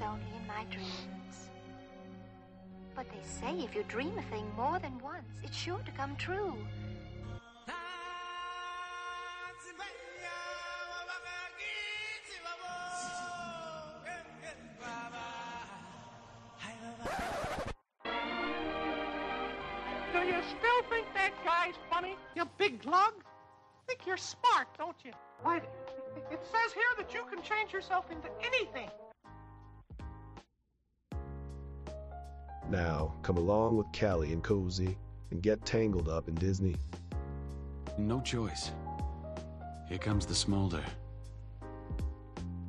it's only in my dreams. But they say if you dream a thing more than once, it's sure to come true. Do you still think that guy's funny, you big lug? Think you're smart, don't you? Why, it says here that you can change yourself into anything. Now, come along with Callie and Cozy and get tangled up in Disney. No choice. Here comes the smolder.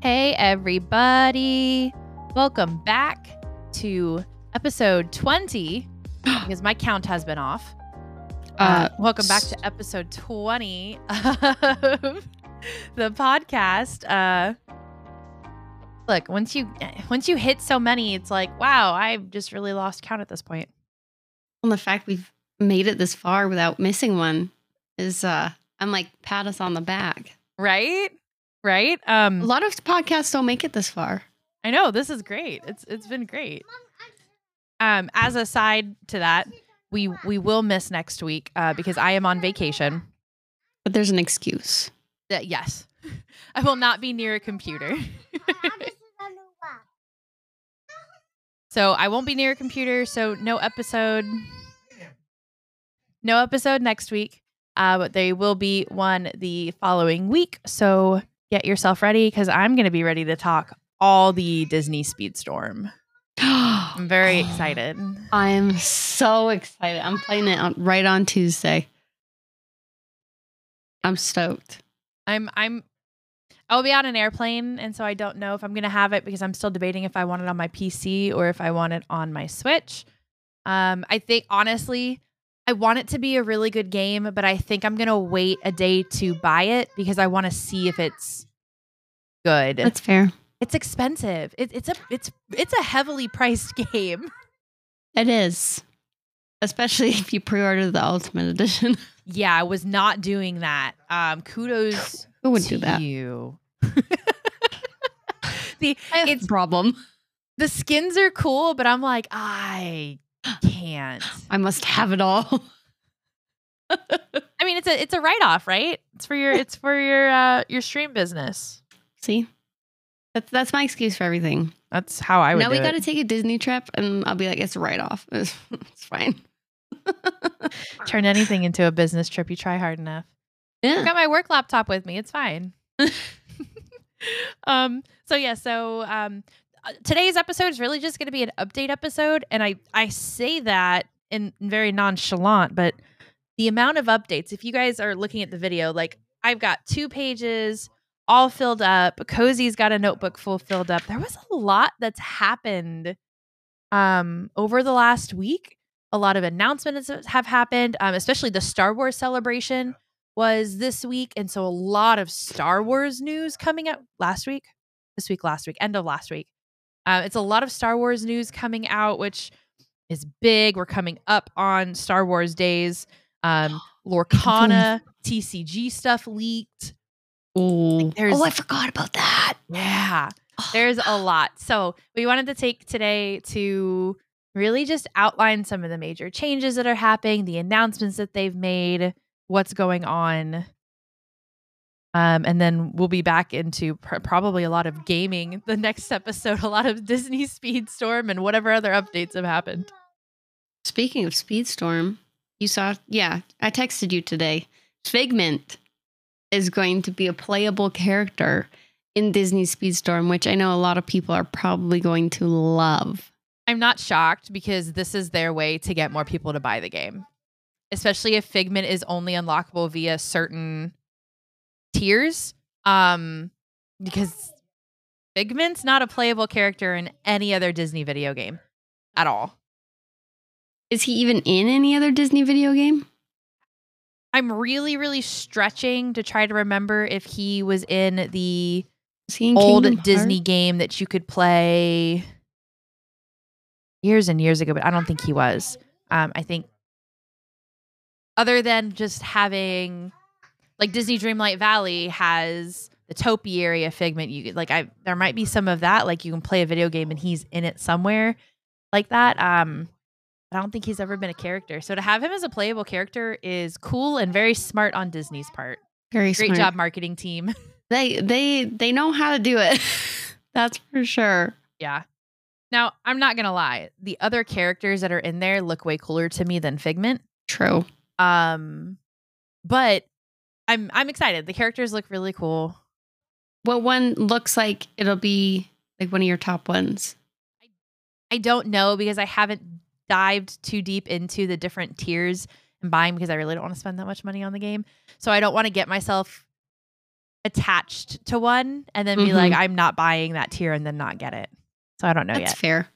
Hey, everybody. Welcome back to episode 20 because my count has been off. Uh, welcome back to episode 20 of the podcast. Uh, look, once you once you hit so many, it's like, wow, I've just really lost count at this point. Well, the fact we've made it this far without missing one is uh I'm like pat us on the back. Right? Right? Um A lot of podcasts don't make it this far. I know this is great. It's it's been great. Um as a side to that, we we will miss next week uh because I am on vacation. But there's an excuse. Uh, yes. I will not be near a computer. so I won't be near a computer, so no episode. No episode next week. Uh, but they will be one the following week. So get yourself ready because I'm going to be ready to talk all the Disney Speedstorm. I'm very excited. I am so excited. I'm playing it on, right on Tuesday. I'm stoked. I'm I'm I'll be on an airplane and so I don't know if I'm going to have it because I'm still debating if I want it on my PC or if I want it on my Switch. Um I think honestly I want it to be a really good game, but I think I'm going to wait a day to buy it because I want to see if it's good. That's fair. it's expensive. It, it's a it's it's a heavily priced game. It is. Especially if you pre-order the ultimate edition. Yeah, I was not doing that. Um kudos Who would do that? you. the It's problem. the skins are cool, but I'm like, I can't. I must have it all. I mean, it's a it's a write off, right? It's for your it's for your uh your stream business. See? That's that's my excuse for everything. That's how I would. now we got to take a Disney trip and I'll be like, it's a write off. It's, it's fine. turn anything into a business trip. You try hard enough. I Yeah. got my work laptop with me. It's fine. um. So yeah. So um, uh, today's episode is really just going to be an update episode, and I I say that in very nonchalant, but the amount of updates. If you guys are looking at the video, like I've got two pages all filled up. Cozy's got a notebook full filled up. There was a lot that's happened um over the last week. A lot of announcements have happened, um, especially the Star Wars celebration was this week. And so a lot of Star Wars news coming out last week, this week, last week, end of last week. Uh, it's a lot of Star Wars news coming out, which is big. We're coming up on Star Wars days. Um, Lorcana TCG stuff leaked. Ooh. oh, I forgot about that. Yeah. There's a lot. So we wanted to take today to really just outline some of the major changes that are happening, the announcements that they've made, what's going on. Um, and then we'll be back into pr- probably a lot of gaming the next episode, a lot of Disney Speedstorm and whatever other updates have happened. Speaking of Speedstorm, you saw, yeah, I texted you today. Figment is going to be a playable character in Disney Speedstorm, which I know a lot of people are probably going to love. I'm not shocked because this is their way to get more people to buy the game, especially if Figment is only unlockable via certain tiers. Um, because Figment's not a playable character in any other Disney video game at all. Is he even in any other Disney video game? I'm really, really stretching to try to remember if he was in the in old Kingdom Disney Hearts? game that you could play years and years ago, but I don't think he was. Um, I think other than just having like Disney Dreamlight Valley has the topiary of Figment. You like I there might be some of that. Like you can play a video game and he's in it somewhere like that. Um, I don't think he's ever been a character. So to have him as a playable character is cool and very smart on Disney's part. Very Great smart. job, marketing team. They they they know how to do it. That's for sure. yeah. Now I'm not gonna lie. The other characters that are in there look way cooler to me than Figment. True. Um, but I'm I'm excited. The characters look really cool. What one looks like it'll be like one of your top ones? I I don't know because I haven't dived too deep into the different tiers and buying because I really don't want to spend that much money on the game. So I don't want to get myself attached to one and then be like, Mhm. I'm not buying that tier and then not get it. So I don't know That's yet. fair.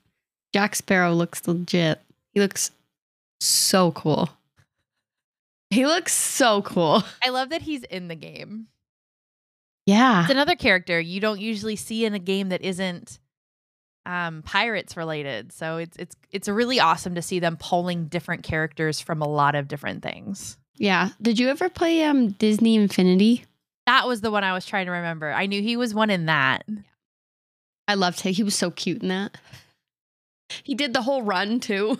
Jack Sparrow looks legit. He looks so cool. He looks so cool. I love that he's in the game. Yeah. It's another character you don't usually see in a game that isn't um pirates related. So it's it's it's really awesome to see them pulling different characters from a lot of different things. Yeah. Did you ever play um Disney Infinity? That was the one I was trying to remember. I knew he was one in that. I loved him. He was so cute in that. He did the whole run too.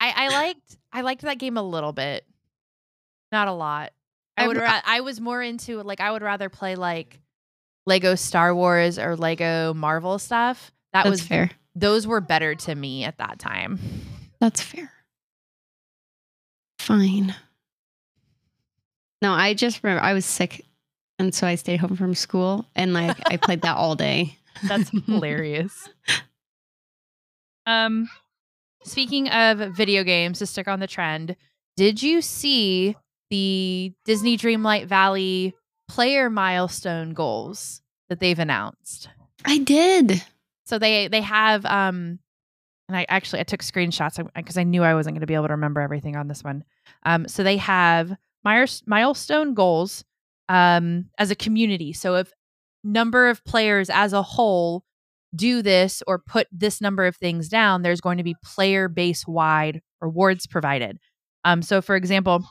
I, I liked I liked that game a little bit, not a lot. I would ra- I was more into like I would rather play like Lego Star Wars or Lego Marvel stuff. That That's was fair. those were better to me at that time. That's fair. Fine. No, I just remember I was sick and so I stayed home from school and like I played that all day. That's hilarious. Um, speaking of video games, to stick on the trend, did you see the Disney Dreamlight Valley player milestone goals that they've announced? I did. So they they have um, and I actually I took screenshots because I knew I wasn't going to be able to remember everything on this one. Um, so they have miles- milestone goals um as a community. So if number of players as a whole do this or put this number of things down, there's going to be player base wide rewards provided. Um, so for example,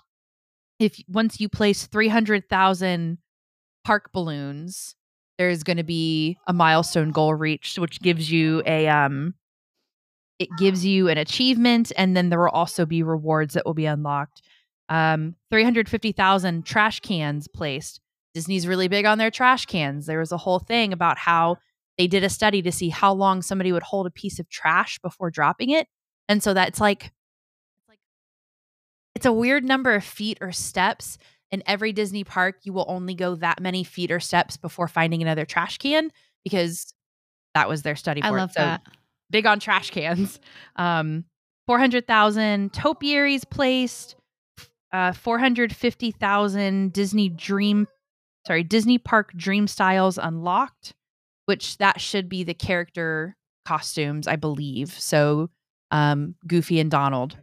if once you place 300,000 park balloons, there's going to be a milestone goal reached, which gives you a, um, it gives you an achievement and then there will also be rewards that will be unlocked. Um, 350,000 trash cans placed. Disney's really big on their trash cans. There was a whole thing about how they did a study to see how long somebody would hold a piece of trash before dropping it. And so that's like it's a weird number of feet or steps. In every Disney park, you will only go that many feet or steps before finding another trash can because that was their study for I love So that. big on trash cans. Um, 400,000 topiaries placed, uh, 450,000 Disney Dream, sorry, Disney Park Dream Styles unlocked, which that should be the character costumes, I believe. So, um, Goofy and Donald.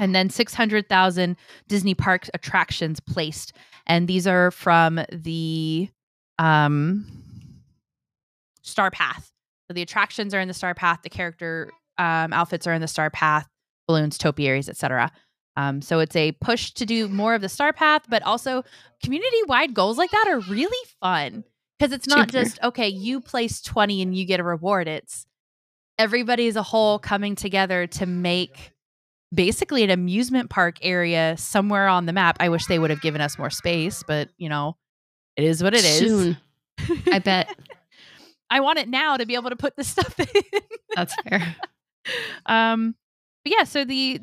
And then 600,000 Disney Park attractions placed. And these are from the um, Star Path. So the attractions are in the Star Path, the character um, outfits are in the Star Path, balloons, topiaries, etc. Um, so it's a push to do more of the Star Path, but also community-wide goals like that are really fun because it's not Super. just okay, you place twenty and you get a reward. It's everybody as a whole coming together to make basically an amusement park area somewhere on the map. I wish they would have given us more space, but you know, it is what it is. Soon. I bet I want it now to be able to put this stuff in. that's fair. um but yeah so the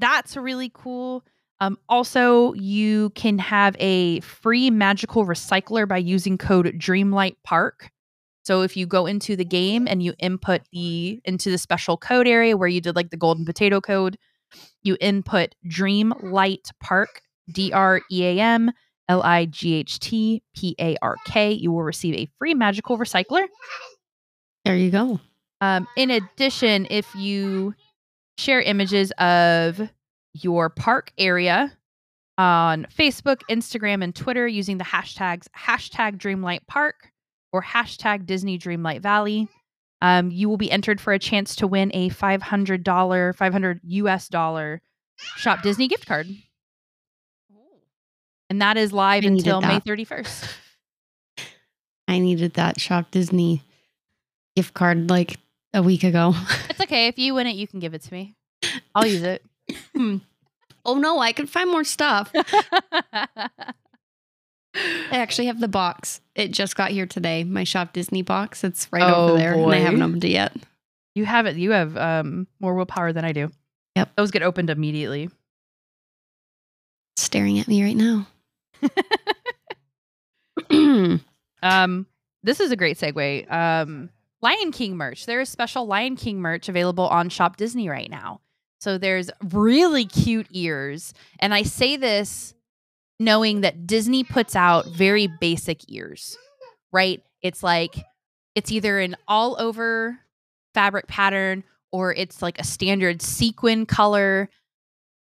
that's really cool um also you can have a free magical recycler by using code dreamlight park so if you go into the game and you input the into the special code area where you did like the golden potato code you input dream light park d-r-e-a-m l-i-g-h-t-p-a-r-k you will receive a free magical recycler There you go. um, in addition, if you share images of your park area on Facebook, Instagram, and Twitter using the hashtags hashtag Dreamlight Park or hashtag Disney Dreamlight Valley, um, you will be entered for a chance to win a $500, 500 US dollar Shop Disney gift card. And that is live I needed until May 31st. I needed that Shop Disney gift card like a week ago. It's okay. If you win it, you can give it to me. I'll use it. oh no, I can find more stuff. I actually have the box. It just got here today. My Shop Disney box. It's right Oh, over there, and I haven't opened it yet. you have it. You have um, more willpower than I do. Yep. Those get opened immediately. Staring at me right now. Um, this is a great segue. Um, Lion King merch. There is special Lion King merch available on Shop Disney right now. So there's really cute ears. And I say this knowing that Disney puts out very basic ears, right? It's like it's either an all over fabric pattern or it's like a standard sequin color.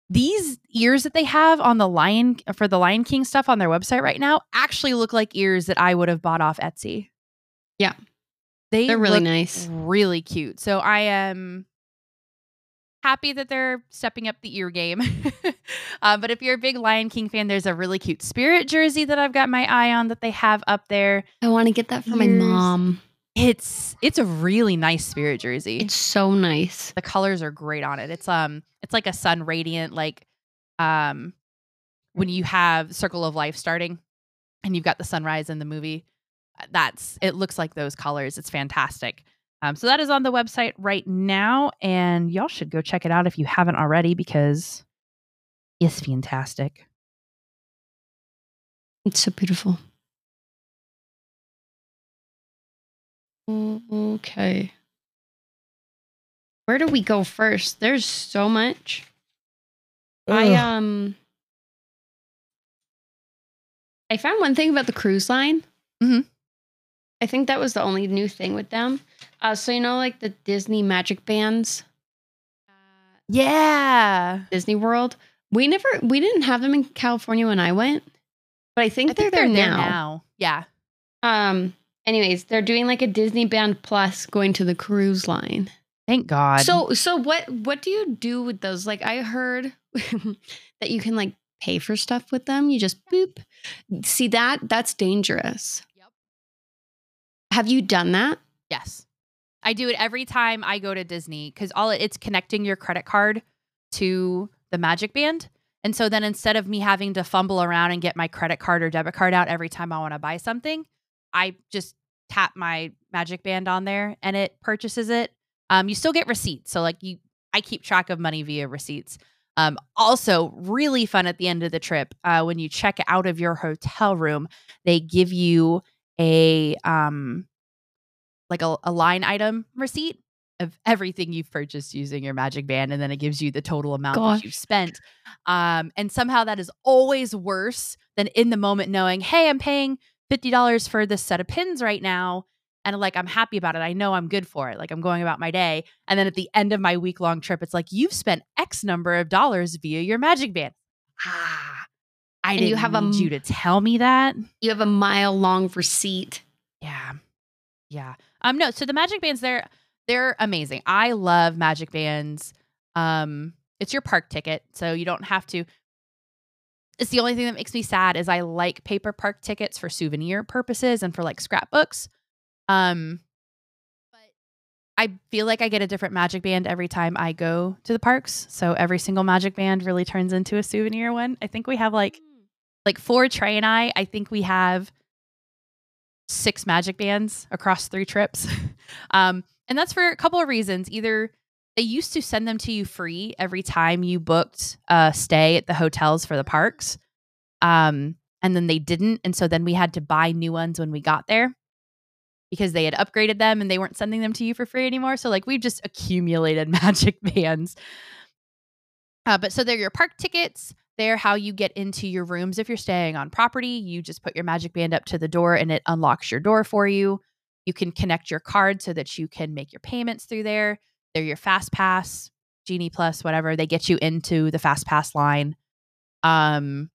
These ears that they have on the Lion for the Lion King stuff on their website right now actually look like ears that I would have bought off Etsy. Yeah. They They're really nice. really cute. So I am happy that they're stepping up the ear game. uh, but if you're a big Lion King fan, there's a really cute spirit jersey that I've got my eye on that they have up there. I want to get that for my mom. It's it's a really nice spirit jersey. It's so nice. the colors are great on it. It's um it's like a sun radiant like um when you have Circle of Life starting and you've got the sunrise in the movie. uh, That's it looks like those colors. It's fantastic. Um, so that is on the website right now, and y'all should go check it out if you haven't already because it's fantastic. It's so beautiful. Okay. Where do we go first? There's so much. I um I found one thing about the cruise line. Mhm. I think that was the only new thing with them. Uh, so you know, like the Disney Magic Bands, Yeah, Disney World. We never, we didn't have them in California when I went, but I think, I they're, they're there there now. now. Yeah, Um. Anyways, they're doing like a Disney Band Plus going to the cruise line. thank God. So, so what? What do you do with those? Like, I heard that you can like pay for stuff with them. You just boop. See that? That's dangerous. Have you done that? Yes. I do it every time I go to Disney because all it, it's connecting your credit card to the Magic Band. And so then instead of me having to fumble around and get my credit card or debit card out every time I want to buy something, I just tap my Magic Band on there and it purchases it. Um, you still get receipts. So like you I keep track of money via receipts. Um, also, really fun at the end of the trip. Uh, when you check out of your hotel room, they give you a um like a, a line item receipt of everything you've purchased using your magic band and then it gives you the total amount Gosh. that you've spent um, and somehow that is always worse than in the moment knowing hey i'm paying $50 for this set of pins right now and like i'm happy about it i know i'm good for it like i'm going about my day and then at the end of my week long trip it's like you've spent x number of dollars via your magic band ah i And didn't you have a need m- you to tell me that You have a mile long receipt. yeah. Yeah. Um no, so the magic bands they're they're amazing. I love magic bands. Um it's your park ticket, so you don't have to it's the only thing that makes me sad is I like paper park tickets for souvenir purposes and for like scrapbooks. Um but I feel like I get a different magic band every time I go to the parks. So every single magic band really turns into a souvenir one. I think we have like like for Trey and I, I think we have six magic bands across three trips. um, and that's for a couple of reasons. Either they used to send them to you free every time you booked a stay at the hotels for the parks. Um, and then they didn't. And so then we had to buy new ones when we got there because they had upgraded them and they weren't sending them to you for free anymore. So like we've just accumulated magic bands. Uh, but so they're your park tickets. They're how you get into your rooms if you're staying on property. You just put your magic band up to the door and it unlocks your door for you. You can connect your card so that you can make your payments through there. They're your fast pass, Genie Plus, whatever. They get you into the fast pass line. Um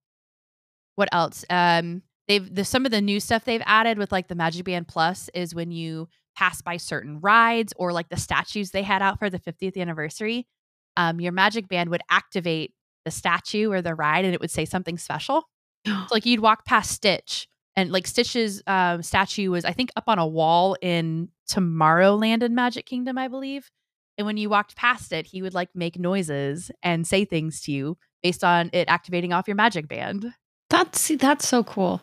what else? Um they've the some of the new stuff they've added with like the Magic Band Plus is when you pass by certain rides or like the statues they had out for the 50th anniversary, um, your Magic Band would activate the statue or the ride and it would say something special. So like you'd walk past Stitch and like Stitch's um, statue was I think up on a wall in Tomorrowland in Magic Kingdom, I believe. And when you walked past it, he would like make noises and say things to you based on it activating off your magic band. That's that's so cool.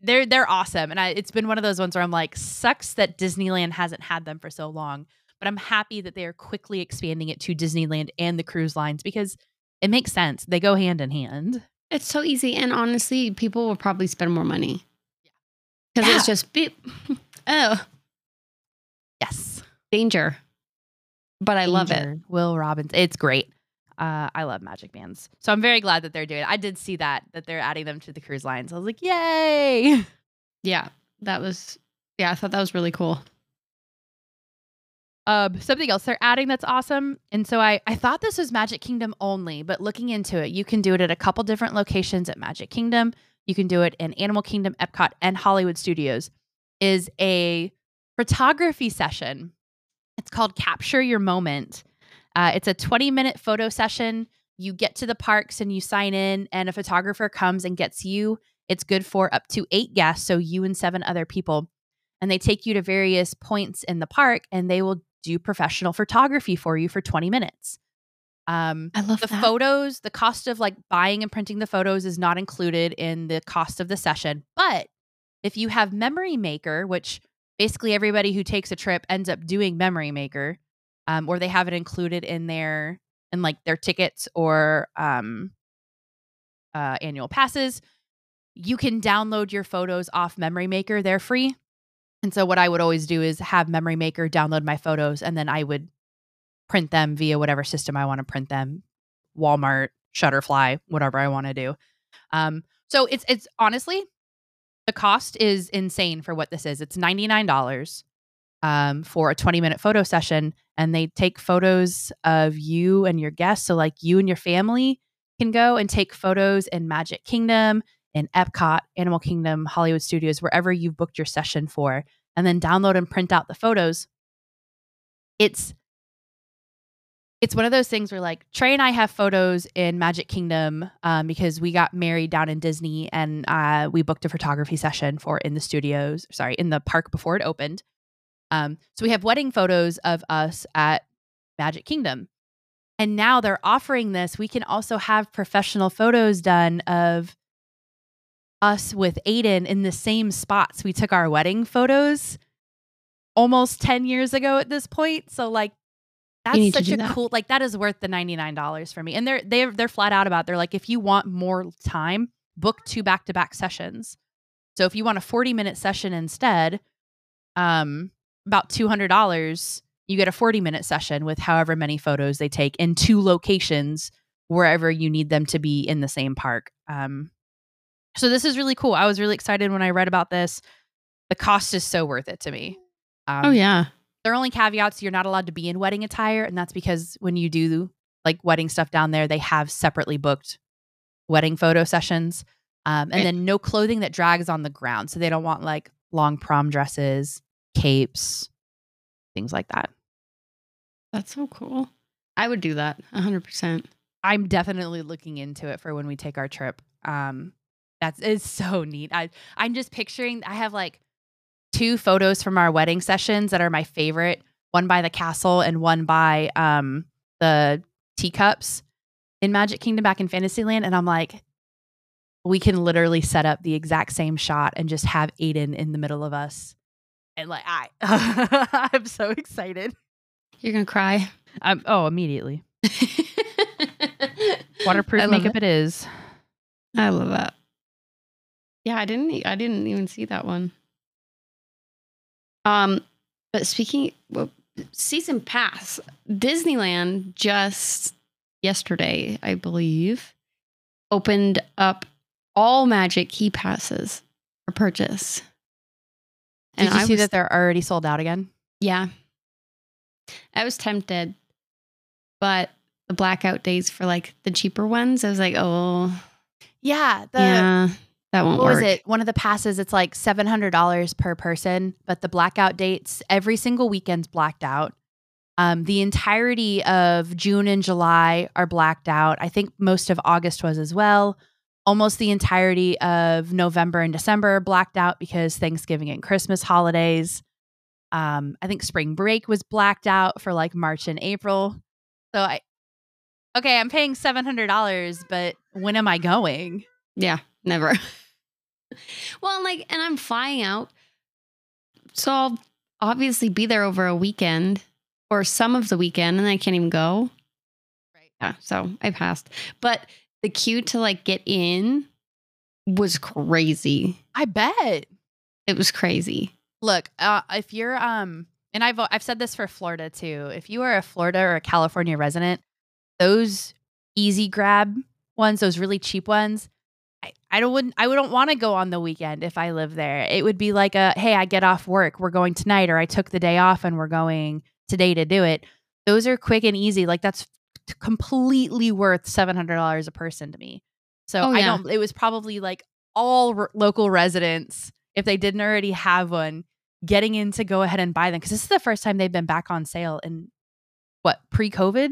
They're they're awesome, and I, it's been one of those ones where I'm like, sucks that Disneyland hasn't had them for so long. But I'm happy that they are quickly expanding it to Disneyland and the cruise lines because it makes sense. They go hand in hand. It's so easy, and honestly, people will probably spend more money. Because Yeah. it's just beep. oh, Yes, danger. But I love it. Will Robinson. It's great. Uh, I love Magic Bands, so I'm very glad that they're doing it. I did see that that they're adding them to the cruise lines. I was like, yay! Yeah, that was. Yeah, I thought that was really cool. Um, something else they're adding that's awesome. And so I, I thought this was Magic Kingdom only, but looking into it, you can do it at a couple different locations at Magic Kingdom. You can do it in Animal Kingdom, Epcot, and Hollywood Studios. Is a photography session. It's called Capture Your Moment. Uh, it's a 20 minute photo session. You get to the parks and you sign in, and a photographer comes and gets you. It's good for up to eight guests, so you and seven other people. And they take you to various points in the park and they will do professional photography for you for 20 minutes. Um, I love the that. photos, the cost of like buying and printing the photos is not included in the cost of the session. But if you have Memory Maker, which basically everybody who takes a trip ends up doing Memory Maker, um, or they have it included in their in like their tickets or um, uh, annual passes, you can download your photos off Memory Maker. They're free. And so what I would always do is have Memory Maker download my photos and then I would print them via whatever system I want to print them, Walmart, Shutterfly, whatever I want to do. Um, so it's it's honestly the cost is insane for what this is. It's ninety nine dollars um, for a twenty minute photo session, and they take photos of you and your guests. So like you and your family can go and take photos in Magic Kingdom, in Epcot, Animal Kingdom, Hollywood Studios, wherever you've booked your session for, and then download and print out the photos. It's it's one of those things where like Trey and I have photos in Magic Kingdom um, because we got married down in Disney and uh, we booked a photography session for in the studios, sorry, in the park before it opened. Um, so we have wedding photos of us at Magic Kingdom. And now they're offering this. We can also have professional photos done of us with Aiden in the same spots we took our wedding photos almost 10 years ago at this point. So like that's such a that. cool like that is worth the $99 for me. And they're they're they're flat out about it. they're like if you want more time, book two back-to-back sessions. So if you want a 40-minute session instead, um about $200, you get a 40-minute session with however many photos they take in two locations wherever you need them to be in the same park. Um so this is really cool. I was really excited when I read about this. The cost is so worth it to me. Um, oh yeah. Their only caveats you're not allowed to be in wedding attire, and that's because when you do like wedding stuff down there, they have separately booked wedding photo sessions. Um, and Right. then no clothing that drags on the ground. So they don't want like long prom dresses, capes, things like that. That's so cool. I would do that 100%. I'm definitely looking into it for when we take our trip. Um, that's it's so neat. I I'm just picturing. I have like two photos from our wedding sessions that are my favorite. One by the castle and one by um the teacups in Magic Kingdom back in Fantasyland. And I'm like, we can literally set up the exact same shot and just have Aiden in the middle of us. And like I, I'm so excited. You're going to cry. Um, oh, immediately. Waterproof makeup it. it is. I love that. Yeah, I didn't I didn't even see that one. Um but speaking well, season pass, Disneyland just yesterday, I believe, opened up all magic key passes for purchase. Did you I see was- that they're already sold out again? Yeah. I was tempted, but the blackout days for like the cheaper ones, I was like, oh, Yeah. The yeah, that won't what work. was it? One of the passes, it's like seven hundred dollars per person, but the blackout dates every single weekend's blacked out. Um, the entirety of June and July are blacked out. I think most of August was as well. almost the entirety of November and December are blacked out because Thanksgiving and Christmas holidays. Um, I think spring break was blacked out for like March and April. So I, okay, I'm paying seven hundred dollars, but when am I going? Yeah, never. well, like, and I'm flying out. So I'll obviously be there over a weekend or some of the weekend, and I can't even go. Right. Yeah, so I passed. But the queue to like get in was crazy. I bet. It was crazy. Look, uh, if you're um, and I've I've said this for Florida too. If you are a Florida or a California resident, those easy grab ones, those really cheap ones, I, I don't wouldn't I wouldn't want to go on the weekend if I live there. It would be like a hey, I get off work, we're going tonight, or I took the day off and we're going today to do it. Those are quick and easy. Like that's completely worth seven hundred dollars a person to me. So Oh, I don't. It was probably like all r- local residents, if they didn't already have one, getting in to go ahead and buy them because this is the first time they've been back on sale in what pre-COVID.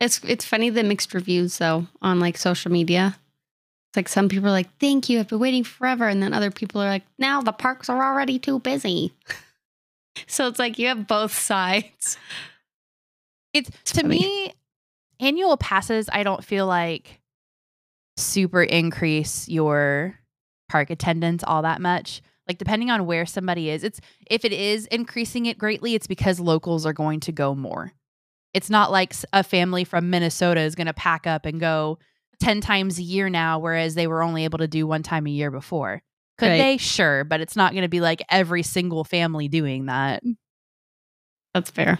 It's it's funny the mixed reviews though on like social media. It's like some people are like, "Thank you, I've been waiting forever," and then other people are like, "Now the parks are already too busy." so it's like you have both sides. It's, It's to funny. me, annual passes. I don't feel like super increase your park attendance all that much. Like depending on where somebody is, it's if it is increasing it greatly, it's because locals are going to go more. It's not like a family from Minnesota is going to pack up and go 10 times a year now, whereas they were only able to do one time a year before. Could Right. they? Sure. But it's not going to be like every single family doing that. That's fair.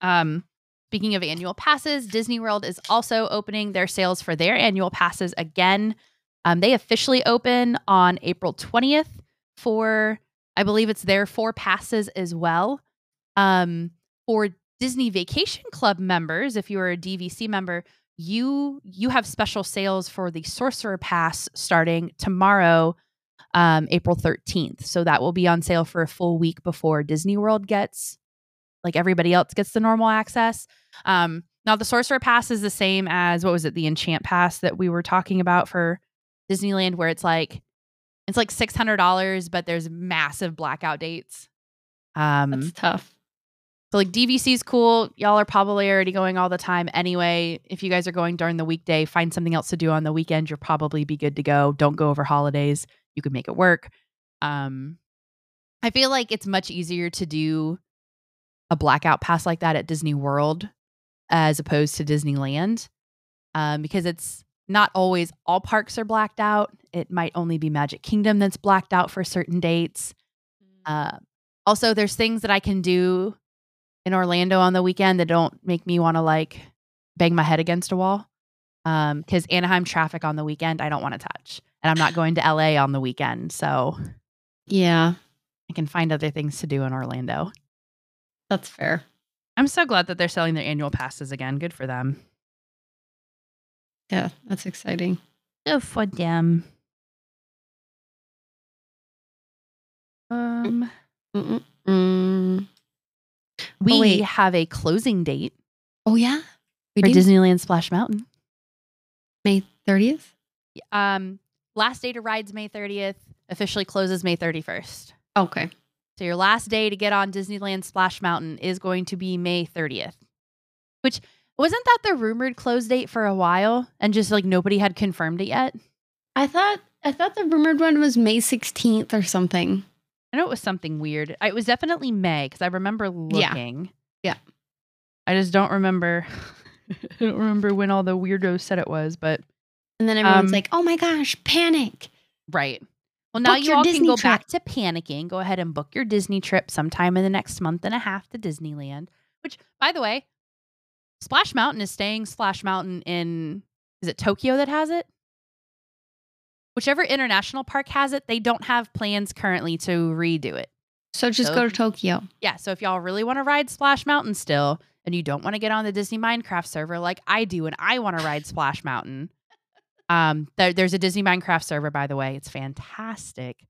Um, speaking of annual passes, Disney World is also opening their sales for their annual passes again. Um, they officially open on April 20th for, I believe it's their four passes as well. Um, for Disney Vacation Club members, if you are a DVC member, you you have special sales for the Sorcerer Pass starting tomorrow, um, April 13th. So that will be on sale for a full week before Disney World gets like everybody else gets the normal access. Um, now the Sorcerer Pass is the same as what was it, the Enchant Pass that we were talking about for Disneyland, where it's like it's like six hundred dollars, but there's massive blackout dates. Um, That's tough. So like DVC is cool. Y'all are probably already going all the time anyway. If you guys are going during the weekday, find something else to do on the weekend. You'll probably be good to go. Don't go over holidays. You can make it work. Um, I feel like it's much easier to do a blackout pass like that at Disney World as opposed to Disneyland um, because it's not always all parks are blacked out. It might only be Magic Kingdom that's blacked out for certain dates. Uh, also, there's things that I can do in Orlando on the weekend that don't make me want to like bang my head against a wall. Um, because Anaheim traffic on the weekend, I don't want to touch, and I'm not going to LA on the weekend, so Yeah, I can find other things to do in Orlando. that's fair. I'm so glad that they're selling their annual passes again. Good for them. Yeah, that's exciting. Good for them. Um, Mm-mm-mm. We wait. have a closing date Oh yeah, we for do. Disneyland Splash Mountain. May thirtieth. Um, last day to rides May 30th. Officially closes May 31st. Okay. So your last day to get on Disneyland Splash Mountain is going to be May 30th. Which wasn't that the rumored close date for a while and just like nobody had confirmed it yet? I thought I thought the rumored one was May sixteenth or something. I know it was something weird. I- It was definitely May because I remember looking. Yeah. yeah. I just don't remember. I don't remember when all the weirdos said it was, but And then everyone's Um, like, "Oh my gosh, panic!" right. Well, now Book you all can Disney go trip. back to panicking. Go ahead and book your Disney trip sometime in the next month and a half to Disneyland. Which, by the way, Splash Mountain is staying Splash Mountain in. Is it Tokyo that has it? Whichever international park has it, they don't have plans currently to redo it. So just So- go to Tokyo. Yeah, so if y'all really want to ride Splash Mountain still, and you don't want to get on the Disney Minecraft server like I do, and I want to ride Splash Mountain, um, there, there's a Disney Minecraft server, by the way. It's fantastic.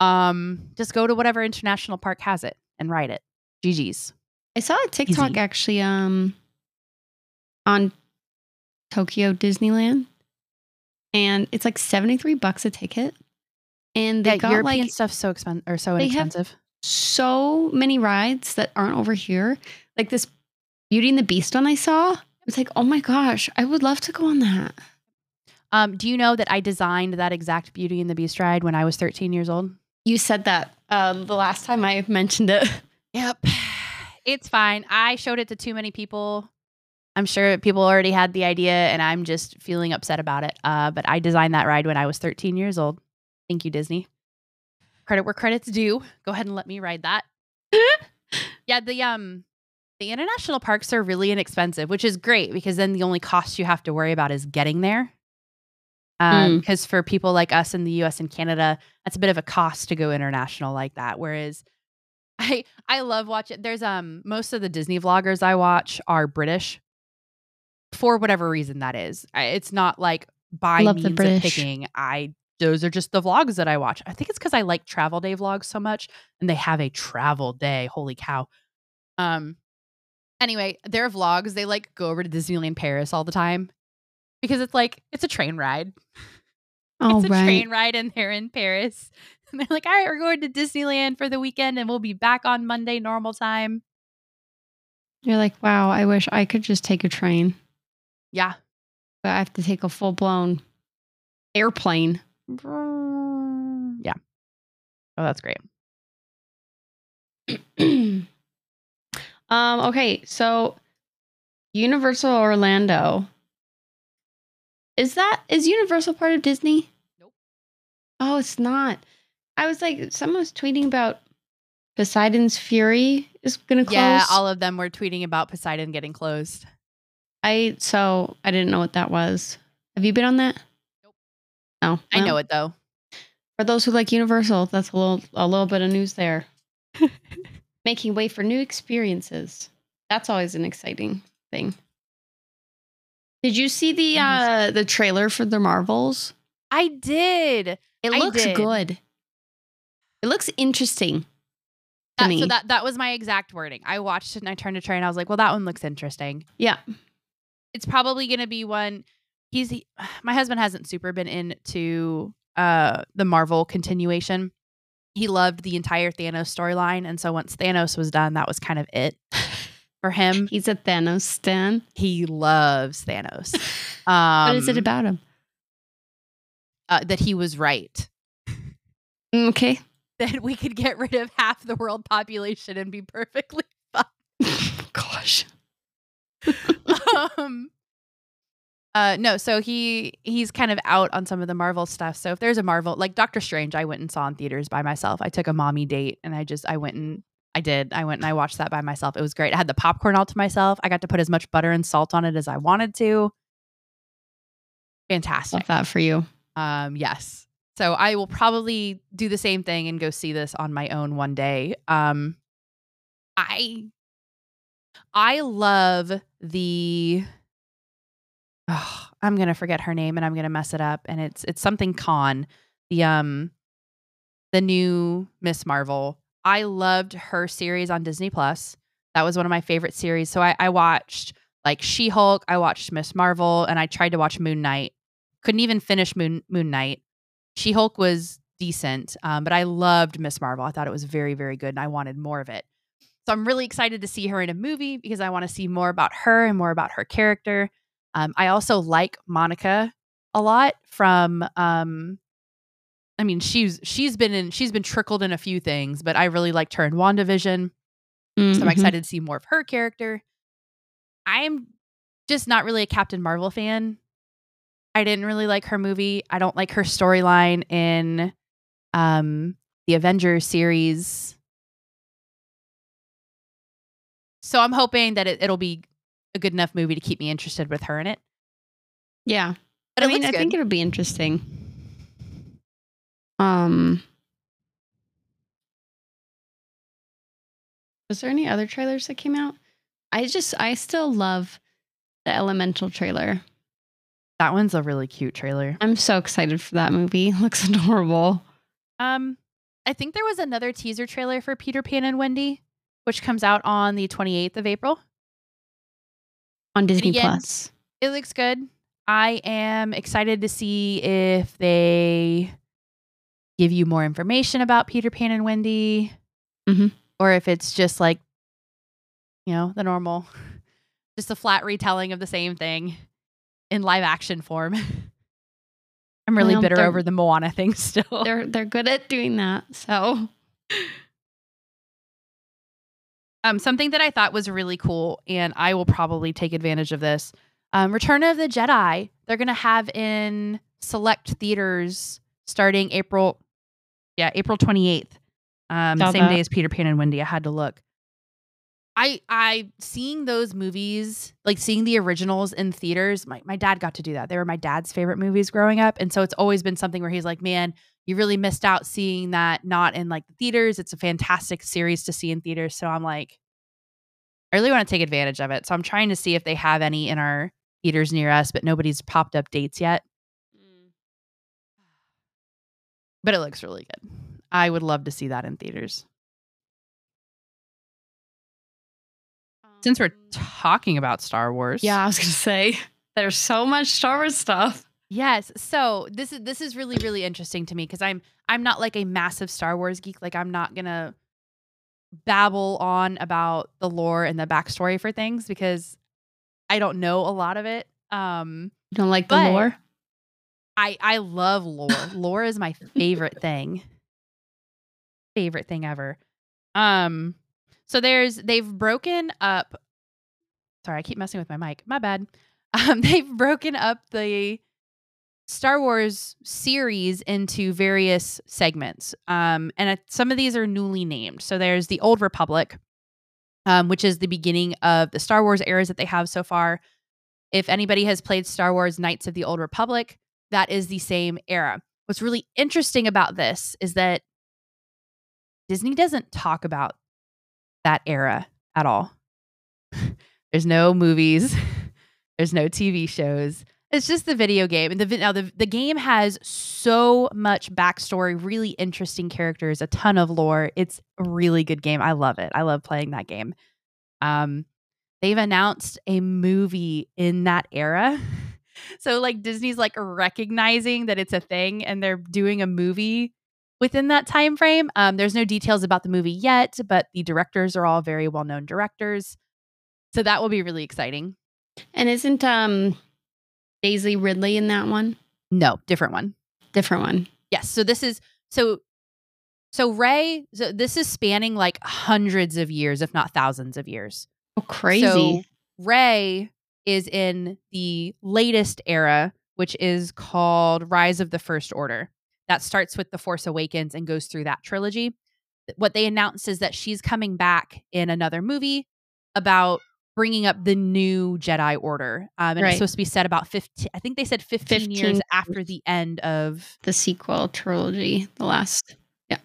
Um, just go to whatever international park has it and ride it. GG's. I saw a TikTok Easy. actually. Um, on Tokyo Disneyland, and it's like seventy three bucks a ticket. And they yeah, got European like stuff's so expensive or so inexpensive. so many rides that aren't over here. Like this Beauty and the Beast one I saw. It's like, oh my gosh, I would love to go on that. Um, do you know that I designed that exact Beauty and the Beast ride when I was 13 years old? You said that um, the last time I mentioned it. Yep. It's fine. I showed it to too many people. I'm sure people already had the idea and I'm just feeling upset about it. Uh, but I designed that ride when I was 13 years old. Thank you, Disney. Credit where credit's due. Go ahead and let me ride that. yeah, the um the international parks are really inexpensive, which is great because then the only cost you have to worry about is getting there. Um, Mm. because for people like us in the US and Canada, that's a bit of a cost to go international like that. Whereas I I love watching there's um most of the Disney vloggers I watch are British for whatever reason that is. I, it's not like by Love the means of picking. I those are just the vlogs that I watch. I think it's because I like travel day vlogs so much and they have a travel day. Holy cow. Um anyway, their vlogs, they like go over to Disneyland Paris all the time because it's like it's a train ride. Oh, it's a right. train ride and they're in Paris. And they're like, all right, we're going to Disneyland for the weekend and we'll be back on Monday normal time. You're like, wow, I wish I could just take a train, Yeah. but I have to take a full blown airplane. Yeah. Oh, that's great. um, okay, so Universal Orlando. Is that is Universal part of Disney? Nope. Oh, it's not. I was like, someone was tweeting about Poseidon's Fury is gonna close. Yeah, all of them were tweeting about Poseidon getting closed. I so I didn't know what that was. Have you been on that? Nope. No, I know it though. For those who like Universal, that's a little a little bit of news there. Making way for new experiences. That's always an exciting thing. Did you see the uh the trailer for the Marvels? I did. It looks did. good. It looks interesting That- so that that was my exact wording. I watched it and I turned to Trey and I was like, well, that one looks interesting. yeah. It's probably going to be one he's he, my husband hasn't super been into uh the marvel continuation he loved the entire thanos storyline and so once thanos was done that was kind of it for him He's a Thanos stan. he loves thanos um what is it about him? uh, that he was right Mm, Okay. that we could get rid of half the world population and be perfectly fine. Gosh. um uh no so he he's kind of out on some of the marvel stuff so if there's a marvel like doctor strange i went and saw in theaters by myself. I took a mommy date and i just i went and i did i went and i watched that by myself. It was great. I had the popcorn all to myself. I got to put as much butter and salt on it as i wanted to. Fantastic. Love that for you. um yes. So i will probably do the same thing and go see this on my own one day. Um i i love the oh, i'm gonna forget her name and i'm gonna mess it up and it's it's something Khan the um the new miss marvel. I loved her series on disney plus. That was one of my favorite series so i, I watched like she-hulk i watched miss marvel and i tried to watch moon knight. Couldn't even finish moon moon knight. She-hulk was decent um, but i loved miss marvel. I thought it was very very good and i wanted more of it so i'm really excited to see her in a movie because i want to see more about her and more about her character um, i also like monica a lot from um, i mean she's she's been in she's been trickled in a few things but i really liked her in wandavision so I'm Mhm. excited to see more of her character. I'm just not really a Captain Marvel fan. I didn't really like her movie. I don't like her storyline in um the Avengers series. So I'm hoping that it, it'll be a good enough movie to keep me interested with her in it. Yeah. But I mean, I think it'll be interesting. Um, was there any other trailers that came out? I just, I still love the Elemental trailer. that one's a really cute trailer. I'm so excited for that movie. Looks adorable. Um, I think there was another teaser trailer for Peter Pan and Wendy, which comes out on the 28th of April. on Disney again, Plus. It looks good. I am excited to see if they give you more information about Peter Pan and Wendy, Mhm. or if it's just like, you know, the normal, just a flat retelling of the same thing in live action form. I'm really Well, bitter over the Moana thing still. They're they're good at doing that. So Um, something that I thought was really cool, and I will probably take advantage of this. Um, Return of the Jedi. They're gonna have in select theaters starting April, yeah, April twenty eighth. Um, same that. day as Peter Pan and Wendy. I had to look. I I seeing those movies, like seeing the originals in theaters. My my dad got to do that. They were my dad's favorite movies growing up, and so it's always been something where he's like, "Man, you really missed out seeing that not in like the theaters. It's a fantastic series to see in theaters." So I'm like, I really want to take advantage of it. So I'm trying to see if they have any in our theaters near us, but nobody's popped up dates yet. Mm. But it looks really good. I would love to see that in theaters. Since we're um. talking about Star Wars, yeah, I was gonna say there's so much Star Wars stuff. Yes. So this is this is really really interesting to me because I'm I'm not like a massive Star Wars geek. Like I'm not gonna babble on about the lore and the backstory for things because I don't know a lot of it. Um, You don't like the lore? I I love lore. lore is my favorite thing. Favorite thing ever. Um, so there's they've broken up. Sorry, I keep messing with my mic. My bad. Um, they've broken up the Star Wars series into various segments. Um, and uh, some of these are newly named. So there's the Old Republic, um, which is the beginning of the Star Wars eras that they have so far. If anybody has played Star Wars Knights of the Old Republic, that is the same era. What's really interesting about this is that Disney doesn't talk about that era at all. There's no movies, there's no TV shows. It's just the video game. And the now the, the game has so much backstory, really interesting characters, a ton of lore. It's a really good game. I love it. I love playing that game. Um, they've announced a movie in that era. So like Disney's like recognizing that it's a thing and they're doing a movie within that time frame. Um, there's no details about the movie yet, but the directors are all very well-known directors. So that will be really exciting. And isn't um Daisy Ridley in that one? No, different one. Different one. Yes. So this is so so Rey, so this is spanning like hundreds of years, if not thousands of years. Oh, crazy. So Rey is in the latest era, which is called Rise of the First Order. That starts with The Force Awakens and goes through that trilogy. What they announced is that she's coming back in another movie about bringing up the new Jedi Order. Um, and Right. it's supposed to be set about 15, I think they said 15, 15 years after the end of the sequel trilogy, the last. Yeah.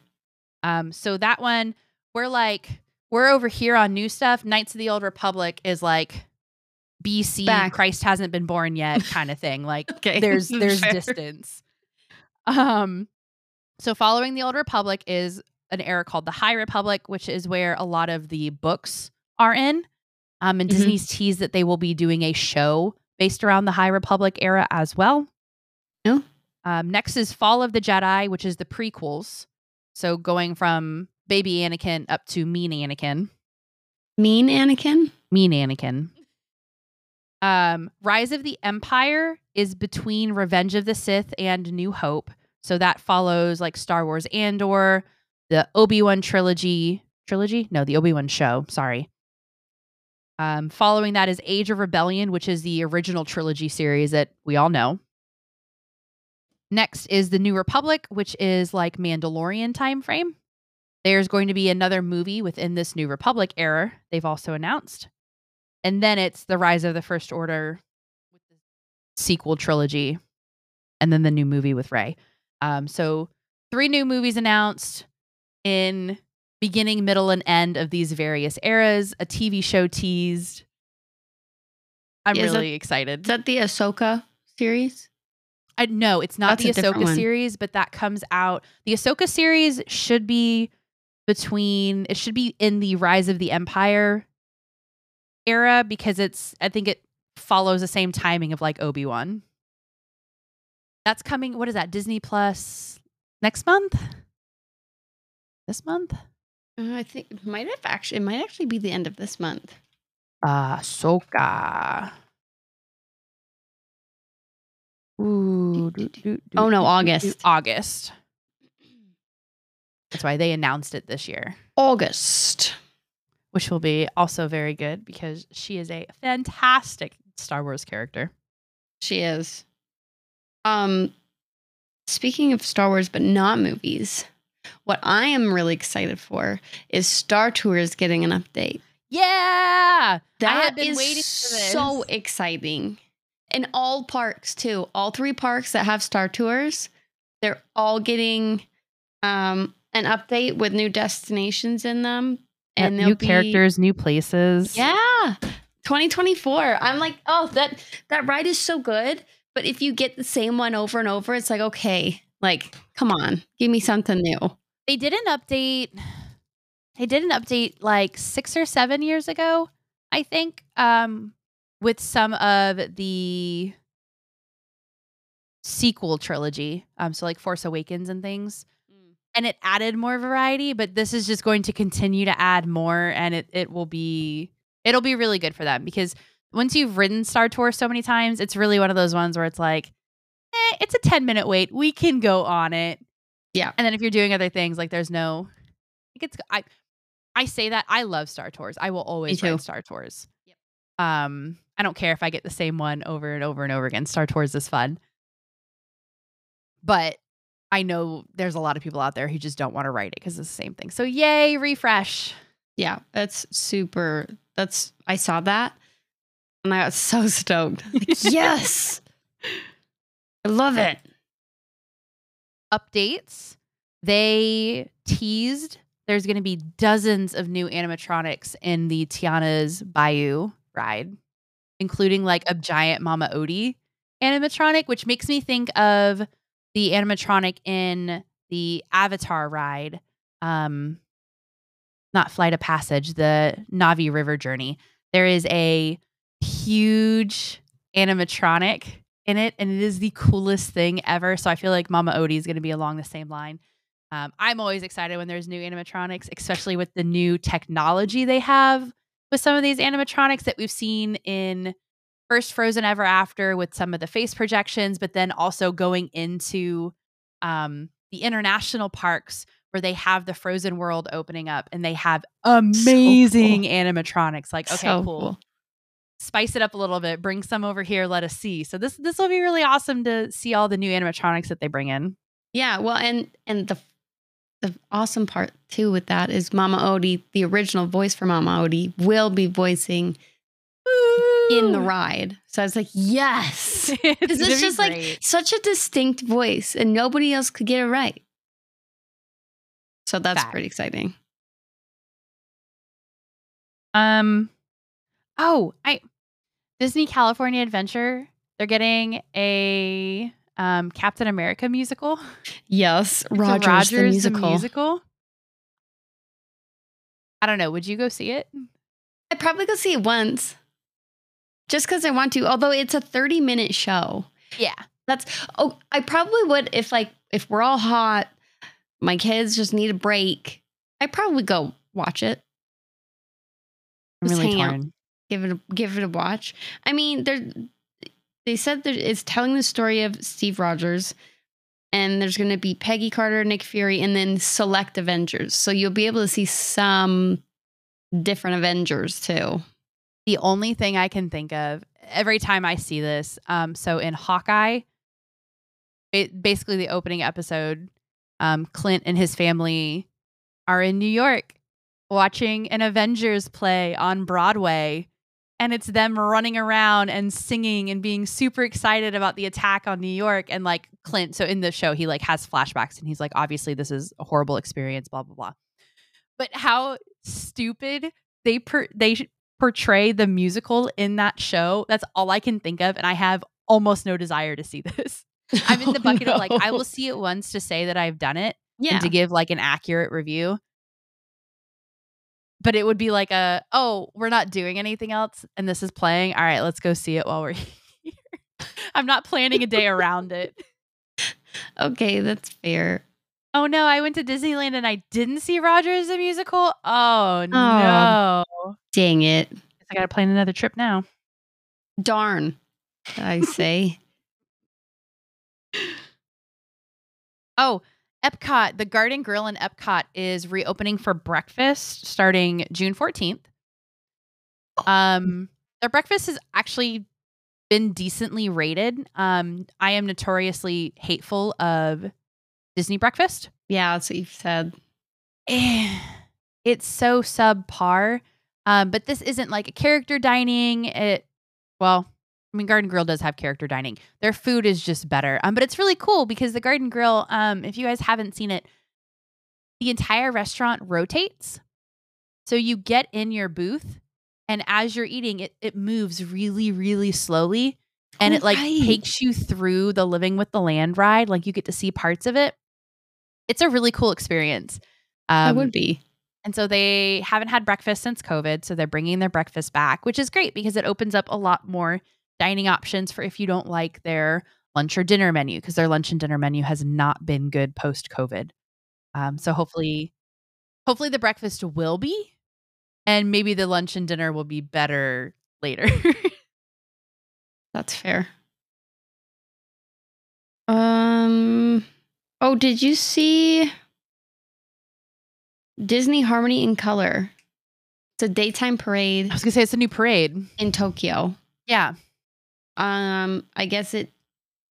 Um, so that one, we're like, we're over here on new stuff. Knights of the Old Republic is like BC, Back. Christ hasn't been born yet, kind of thing. Like Okay, there's there's fair. distance. Um, so following the Old Republic is an era called the High Republic, which is where a lot of the books are in. Um, and Mhm. Disney's teased that they will be doing a show based around the High Republic era as well. Oh. Um, next is Fall of the Jedi, which is the prequels. So going from baby Anakin up to mean Anakin, Mean Anakin? mean Anakin. Um, Rise of the Empire is between Revenge of the Sith and New Hope. So that follows like Star Wars Andor, the Obi-Wan trilogy. Trilogy? No, the Obi-Wan show. Sorry. Um, following that is Age of Rebellion, which is the original trilogy series that we all know. Next is the New Republic, which is like Mandalorian time frame. There's going to be another movie within this New Republic era. They've also announced, and then it's the Rise of the First Order with the sequel trilogy, and then the new movie with Rey. Um, so three new movies announced in beginning, middle, and end of these various eras. A TV show teased. I'm Is that- really excited. Is that the Ahsoka series? I no, it's not That's the Ahsoka series, but that comes out. The Ahsoka series should be between. It should be in the Rise of the Empire era because it's. I think it follows the same timing of like Obi Wan. That's coming. What is that? Disney Plus next month? This month? Uh, I think it might have actually it might actually be the end of this month. Ah, Soka. Ooh, do, do, do, Oh, no. August. August. That's why they announced it this year, August. which will be also very good because she is a fantastic Star Wars character. She is. Um speaking of Star Wars but not movies, what I am really excited for is Star Tours getting an update. Yeah, That have been is waiting for this. so exciting. And all parks too. All three parks that have Star Tours, they're all getting um an update with new destinations in them. and And new they'll be- characters, new places. Yeah. 2024. I'm like, oh, that that ride is so good. But if you get the same one over and over, it's like, okay, like, come on, give me something new. They did an update. They did an update like six or seven years ago, I think, um, with some of the sequel trilogy. Um, so like Force Awakens and things. And it added more variety, but this is just going to continue to add more and it it will be it'll be really good for them because once you've ridden Star Tour so many times, it's really one of those ones where it's like, eh, it's a 10 minute wait. We can go on it. Yeah. And then if you're doing other things, like there's no like it's I I say that I love Star Tours. I will always ride Star Tours. Um, I don't care if I get the same one over and over and over again. Star Tours is fun. But I know there's a lot of people out there who just don't want to write it because it's the same thing. So yay, refresh. Yeah, that's super. That's I saw that and I got so stoked. Like, yes. I love it. Updates. They teased there's going to be dozens of new animatronics in the Tiana's Bayou ride, including like a giant Mama Odie animatronic, which makes me think of the animatronic in the Avatar ride. Um, not Flight of Passage, the Na'vi River Journey. There is a huge animatronic in it, and it is the coolest thing ever. So I feel like Mama Odie is going to be along the same line. Um, I'm always excited when there's new animatronics, especially with the new technology they have with some of these animatronics that we've seen in first Frozen Ever After with some of the face projections, but then also going into um, the international parks where they have the Frozen world opening up and they have amazing animatronics. Like, okay, So cool. Spice it up a little bit. Bring some over here. Let us see. So this this will be really awesome to see all the new animatronics that they bring in. Yeah, well, and and the the awesome part too with that is Mama Odie, the original voice for Mama Odie, will be voicing in the ride. So I was like, yes, because it's just like such a distinct voice, and nobody else could get it right. So that's Fact. pretty exciting. Um, oh, I Disney California Adventure. They're getting a um Captain America musical. Yes, a Rogers, the musical. musical. I don't know. Would you go see it? I'd probably go see it once, just because I want to. Although it's a thirty-minute show. Yeah. That's oh, I probably would if like if we're all hot, my kids just need a break. I probably go watch it, I'm really hang out. Give it a, give it a watch. I mean, they're they said that it's telling the story of Steve Rogers, and there's going to be Peggy Carter, Nick Fury, and then select Avengers. So you'll be able to see some different Avengers too. The only thing I can think of every time I see this, um, so in Hawkeye, it, basically the opening episode, um, Clint and his family are in New York watching an Avengers play on Broadway. And it's them running around and singing and being super excited about the attack on New York. And like Clint, so in the show, he like has flashbacks and he's like, obviously, this is a horrible experience, blah, blah, blah. But how stupid they per- they portray the musical in that show. That's all I can think of. And I have almost no desire to see this. I'm in the oh, bucket of like, I will see it once to say that I've done it Yeah. and to give like an accurate review. But it would be like a oh we're not doing anything else and this is playing all right let's go see it while we're here i'm not planning a day around it Okay, that's fair. oh no i went to disneyland and i didn't see rogers the musical oh, oh no Dang it. i gotta plan another trip now Darn. I say. oh epcot the garden grill in epcot is reopening for breakfast starting june 14th um their breakfast has actually been decently rated um i am notoriously hateful of disney breakfast yeah, that's what you've said. it's so subpar. Um, but this isn't like a character dining. It well, I mean, Garden Grill does have character dining. Their food is just better. Um, but it's really cool because the Garden Grill, um, if you guys haven't seen it, the entire restaurant rotates. So you get in your booth, and as you're eating, it it moves really, really slowly. And Oh, it like right. takes you through the living with the land ride. Like you get to see parts of it. It's a really cool experience. Um, would be. and so they haven't had breakfast since COVID. So they're bringing their breakfast back, which is great because it opens up a lot more dining options for if you don't like their lunch or dinner menu, because their lunch and dinner menu has not been good post COVID. Um, so hopefully, hopefully the breakfast will be, and maybe the lunch and dinner will be better later. That's fair. Um. Oh, did you see Disney Harmony in Color? It's a daytime parade I was gonna say it's a new parade. in Tokyo. Yeah. Um, I guess it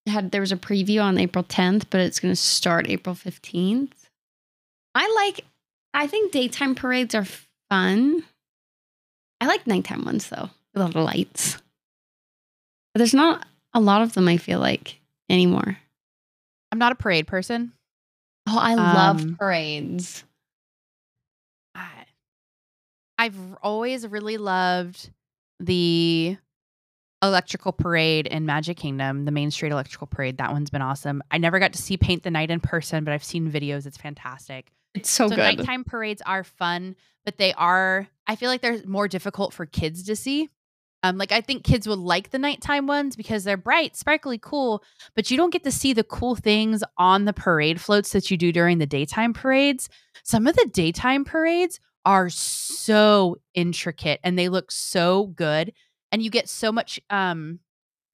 had there was a preview on April 10th, but it's going to start April 15th. I like I think daytime parades are fun. I like nighttime ones though, with all the lights. But there's not a lot of them I feel like anymore. I'm not a parade person. Oh, I love Um, parades. I, I've always really loved the electrical parade in Magic Kingdom, the Main Street Electrical Parade. That one's been awesome. I never got to see Paint the Night in person, but I've seen videos. It's fantastic. It's so, so nighttime parades are fun, but they are. I feel like they're more difficult for kids to see. Um, like I think kids would like the nighttime ones because they're bright, sparkly, cool, but you don't get to see the cool things on the parade floats that you do during the daytime parades. Some of the daytime parades are so intricate and they look so good, and you get so much um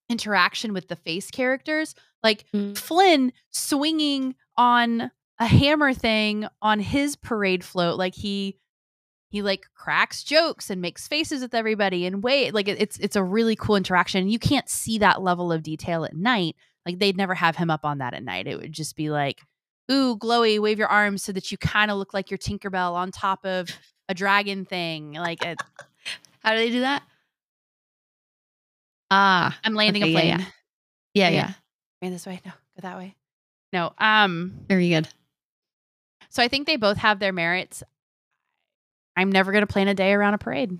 interaction with the face characters. Like Mm. Flynn swinging on a hammer thing on his parade float like he he like cracks jokes and makes faces with everybody and wait like it's it's a really cool interaction you can't see that level of detail at night like they'd never have him up on that at night it would just be like ooh glowy wave your arms so that you kind of look like your tinkerbell on top of a dragon thing like it, How do they do that? Ah, i'm landing Okay, a yeah, plane yeah, Okay. yeah. Go this way no go that way no um Very good. So I think they both have their merits. I'm never going to plan a day around a parade.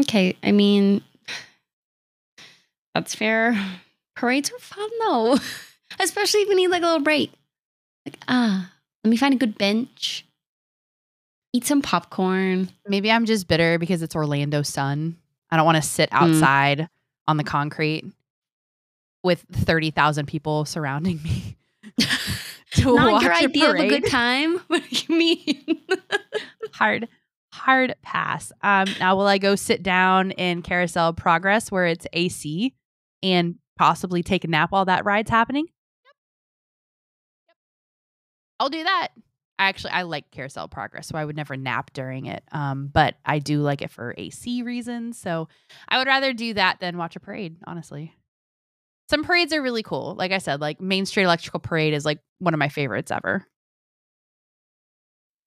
Okay, I mean, that's fair. Parades are fun though, especially if you need like a little break. Like, ah, let me find a good bench, eat some popcorn. Maybe I'm just bitter because it's Orlando sun. I don't want to sit Mm. outside on the concrete with 30,000 people surrounding me. to Not watch your idea of a good time. What do you mean? hard hard pass. Um now will I go sit down in Carousel Progress where it's AC and possibly take a nap while that ride's happening? Yep. Yep. I'll do that. I actually I like Carousel Progress, so I would never nap during it. Um but I do like it for AC reasons, so I would rather do that than watch a parade, honestly. Some parades are really cool. Like I said, like Main Street Electrical Parade is like one of my favorites ever.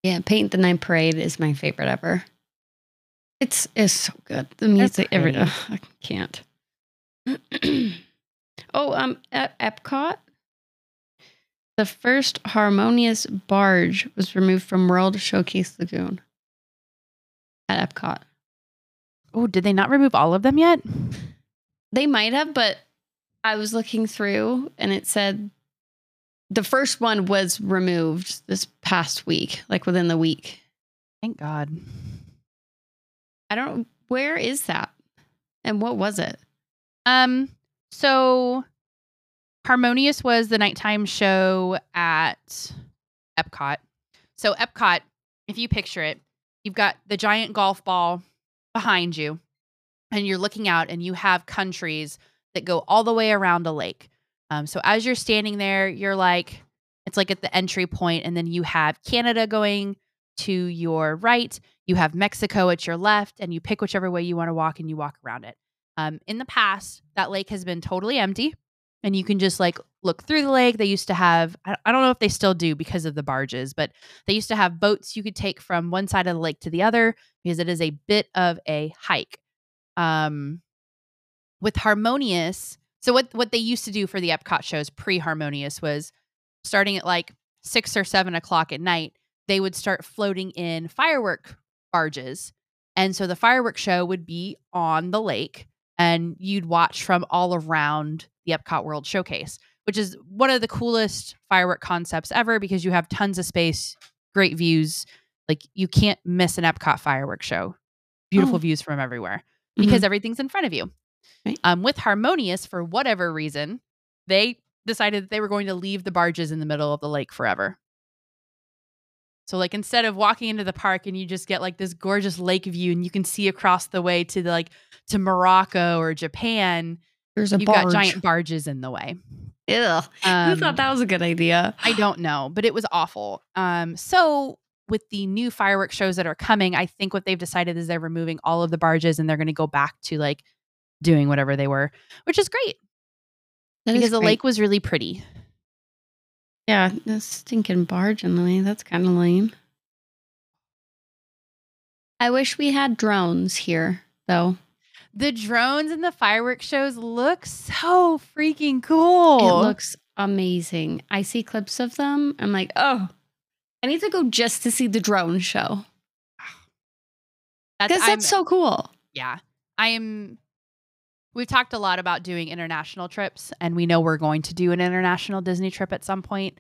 yeah, Paint the Night Parade is my favorite ever. It's it's so good. The music, every ugh, I can't. oh, um, at Epcot, the first harmonious barge was removed from World Showcase Lagoon at Epcot. Oh, did they not remove all of them yet? They might have, but I was looking through and it said the first one was removed this past week, like within the week. Thank God. I don't. Where is that? And what was it? Um, so Harmonious was the nighttime show at Epcot. So Epcot, if you picture it, you've got the giant golf ball behind you, and you're looking out, and you have countries that go all the way around a lake. Um, so as you're standing there, you're like, it's like at the entry point, and then you have Canada going to your right, you have Mexico at your left, and you pick whichever way you want to walk, and you walk around it. Um, in the past, that lake has been totally empty, and you can just like look through the lake. They used to have, I don't know if they still do because of the barges, but they used to have boats you could take from one side of the lake to the other because it is a bit of a hike. Um, with Harmonious, so what what they used to do for the Epcot shows pre Harmonious was starting at like six or seven o'clock at night, they would start floating in firework barges. And so the fireworks show would be on the lake and you'd watch from all around the Epcot World Showcase, which is one of the coolest firework concepts ever because you have tons of space, great views. Like you can't miss an Epcot fireworks show. Beautiful Oh. views from everywhere because everything's in front of you. Right. Um, with Harmonious, for whatever reason, they decided that they were going to leave the barges in the middle of the lake forever. So, like, instead of walking into the park and you just get like this gorgeous lake view and you can see across the way to the, like to Morocco or Japan, There's a you've barge. got giant barges in the way. Ugh. Who Um, thought that was a good idea? I don't know, but it was awful. Um, so with the new fireworks shows that are coming, I think what they've decided is they're removing all of the barges and they're going to go back to like doing whatever they were, which is great That is because the great. lake was really pretty. Yeah, the stinking barge in the way. That's kind of lame. I wish we had drones here, though. The drones and the fireworks shows look so freaking cool. It looks amazing. I see clips of them. I'm like, oh, I need to go just to see the drone show because I'm- that's so cool. yeah. I am. We've talked a lot about doing international trips, and we know we're going to do an international Disney trip at some point.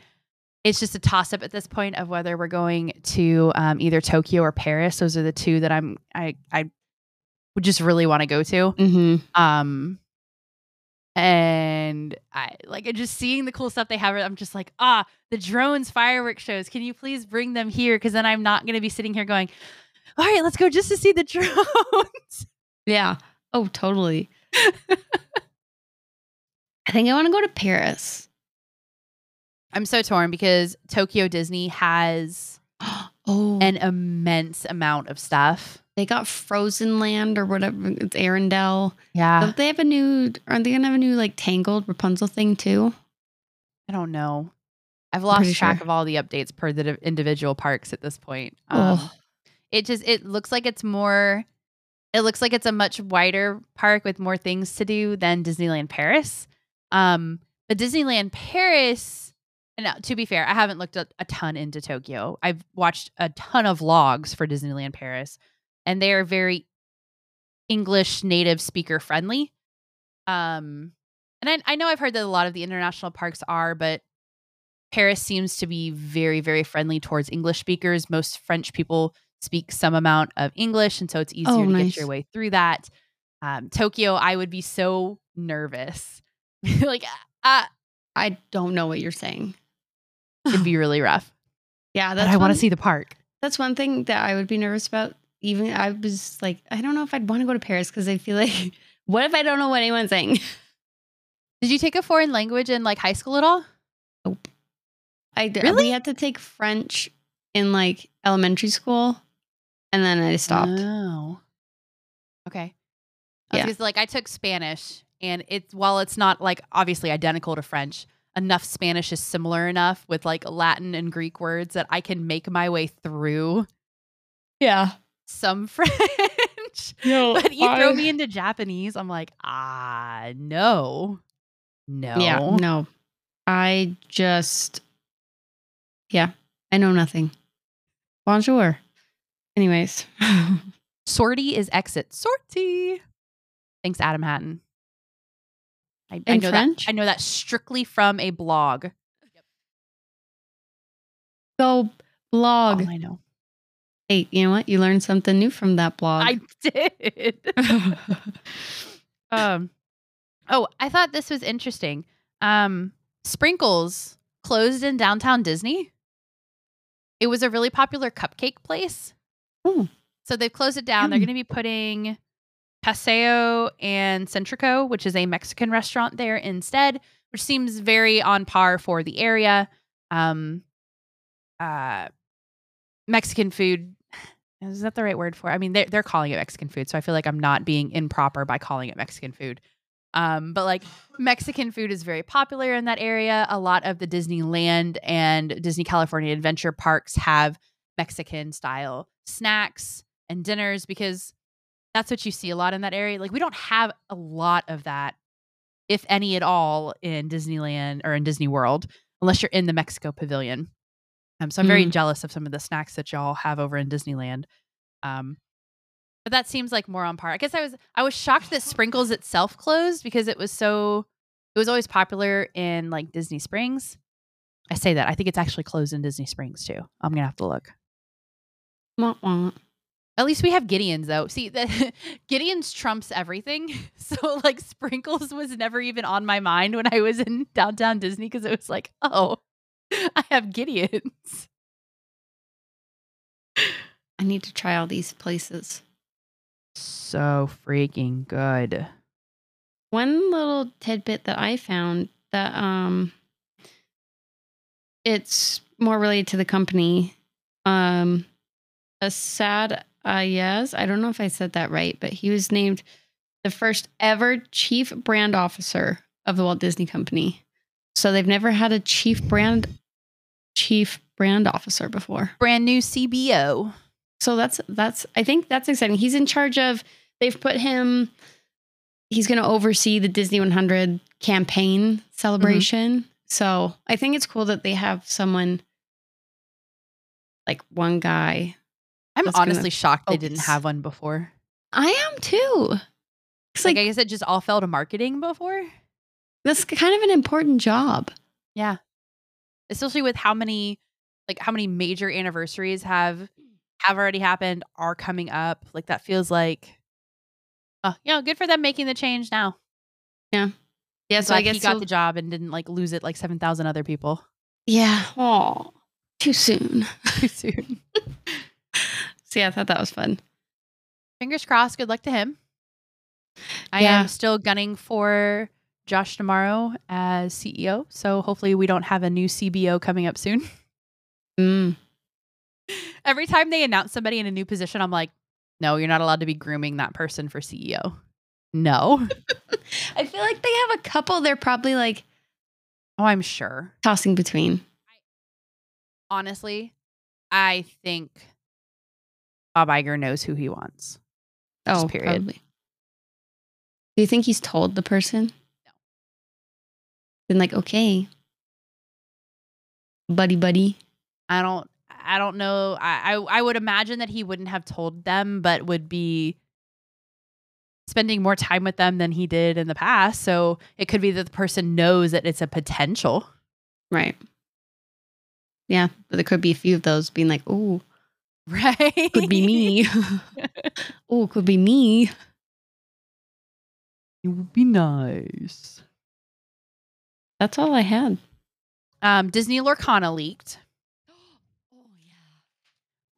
It's just a toss up at this point of whether we're going to um, either Tokyo or Paris. Those are the two that I'm I I would just really want to go to. Mm-hmm. Um, and I like just seeing the cool stuff they have. I'm just like, ah, the drones fireworks shows. Can you please bring them here? Because then I'm not going to be sitting here going, all right, let's go just to see the drones. Yeah. Oh, totally. I think I want to go to Paris. I'm so torn because Tokyo Disney has Oh, an immense amount of stuff. they got Frozen Land or whatever. It's Arendelle. Yeah. Don't they have a new? Aren't they gonna have a new like Tangled Rapunzel thing too? I don't know. I've lost track sure. of all the updates per the individual parks at this point. Um, Oh. It just it looks like it's more. It looks like it's a much wider park with more things to do than Disneyland Paris. Um, but Disneyland Paris, and now, to be fair, I haven't looked a, a ton into Tokyo. I've watched a ton of vlogs for Disneyland Paris, and they are very English native speaker friendly. Um, and I, I know I've heard that a lot of the international parks are, but Paris seems to be very, very friendly towards English speakers. Most French people speak some amount of English, and so it's easier Oh, to nice. get your way through that. Um, Tokyo, I would be so nervous. like, uh, I don't know what you're saying. it'd be really rough. Yeah, But that's I want to see the park. That's one thing that I would be nervous about. Even I was like, I don't know if I'd want to go to Paris because I feel like, what if I don't know what anyone's saying? Did you take a foreign language in like high school at all? I did. Really? We had to take French in like elementary school, and then I stopped. Oh. Okay. Yeah. Because like I took Spanish and it's while it's not like obviously identical to French, enough Spanish is similar enough with like Latin and Greek words that I can make my way through yeah. some French. No, but you throw me into Japanese, I'm like, ah, no. No. Yeah, no. I just, yeah, I know nothing. Bonjour. Anyways, Sortie is exit. Sortie. Thanks, Adam Hattan. I, I know French? that. I know that strictly from a blog. go blog. All I know. Hey, you know what? You learned something new from that blog. I did. um, oh, I thought this was interesting. Um, Sprinkles closed in downtown Disney. It was a really popular cupcake place. So they've closed it down. They're going to be putting Paseo and Centrico, which is a Mexican restaurant there instead, which seems very on par for the area. Um, uh, Mexican food is that the right word for? It? I mean, they're they're calling it Mexican food, so I feel like I'm not being improper by calling it Mexican food. Um, but like Mexican food is very popular in that area. A lot of the Disneyland and Disney California Adventure parks have Mexican style snacks and dinners because that's what you see a lot in that area. Like we don't have a lot of that, if any at all, in Disneyland or in Disney World, unless you're in the Mexico Pavilion. Um, so I'm very Mm. jealous of some of the snacks that y'all have over in Disneyland. Um, but that seems like more on par. I guess I was I was shocked that Sprinkles itself closed because it was so it was always popular in like Disney Springs. I say that I think it's actually closed in Disney Springs too. I'm gonna have to look. Wah, wah. At least we have Gideon's though. See, the Gideon's trumps everything. So like Sprinkles was never even on my mind when I was in downtown Disney because it was like, oh, I have Gideon's. I need to try all these places. So freaking good. One little tidbit that I found that um it's more related to the company. Um Asad Ayaz, ah, I don't know if I said that right, but he was named the first ever chief brand officer of the Walt Disney Company. So they've never had a chief brand chief brand officer before. Brand new CBO. So that's that's I think that's exciting. He's in charge of they've put him he's going to oversee the Disney 100 campaign celebration. Mm-hmm. So, I think it's cool that they have someone like one guy. I'm That's gonna honestly shocked they didn't have one before. I am too. It's Like, like, I guess it just all fell to marketing before. that's kind of an important job. Yeah. Especially with how many like how many major anniversaries have have already happened, are coming up. Like that feels like uh, you know, good for them making the change now. Yeah, Yeah, so I guess he got he'll- the job and didn't like lose it like seven thousand other people Yeah. Oh, too soon. too soon. So yeah, I thought that was fun. Fingers crossed. Good luck to him. I Yeah. am still gunning for Josh D'Amaro as CEO. So hopefully we don't have a new CBO coming up soon. Mm. Every time they announce somebody in a new position, I'm like, no, you're not allowed to be grooming that person for CEO. No. I feel like they have a couple they're probably like Oh, I'm sure. tossing between. Honestly, I think Bob Iger knows who he wants. Just Oh, period. probably. Do you think he's told the person? No. Then like, okay, buddy, buddy. I don't I don't know. I, I I would imagine that he wouldn't have told them, but would be spending more time with them than he did in the past. So it could be that the person knows that it's a potential. Right. Yeah, but there could be a few of those being like, oh, Right. could be me. oh, could be me. it would be nice. That's all I had. Um, Disney Lorcana leaked. Oh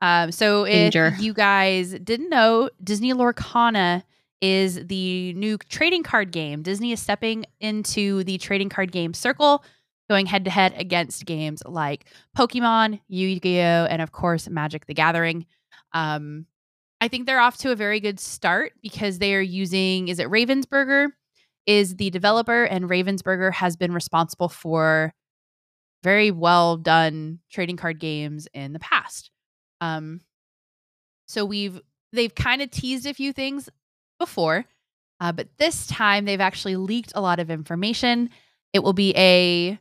yeah. Um, so Danger. if you guys didn't know, Disney Lorcana is the new trading card game. Disney is stepping into the trading card game circle, going head to head against games like Pokemon, Yu-Gi-Oh, and of course Magic the Gathering. Um, I think they're off to a very good start because they are using is it Ravensburger is the developer and Ravensburger has been responsible for very well done trading card games in the past. Um, so we've they've kind of teased a few things before, uh, but this time they've actually leaked a lot of information. It will be a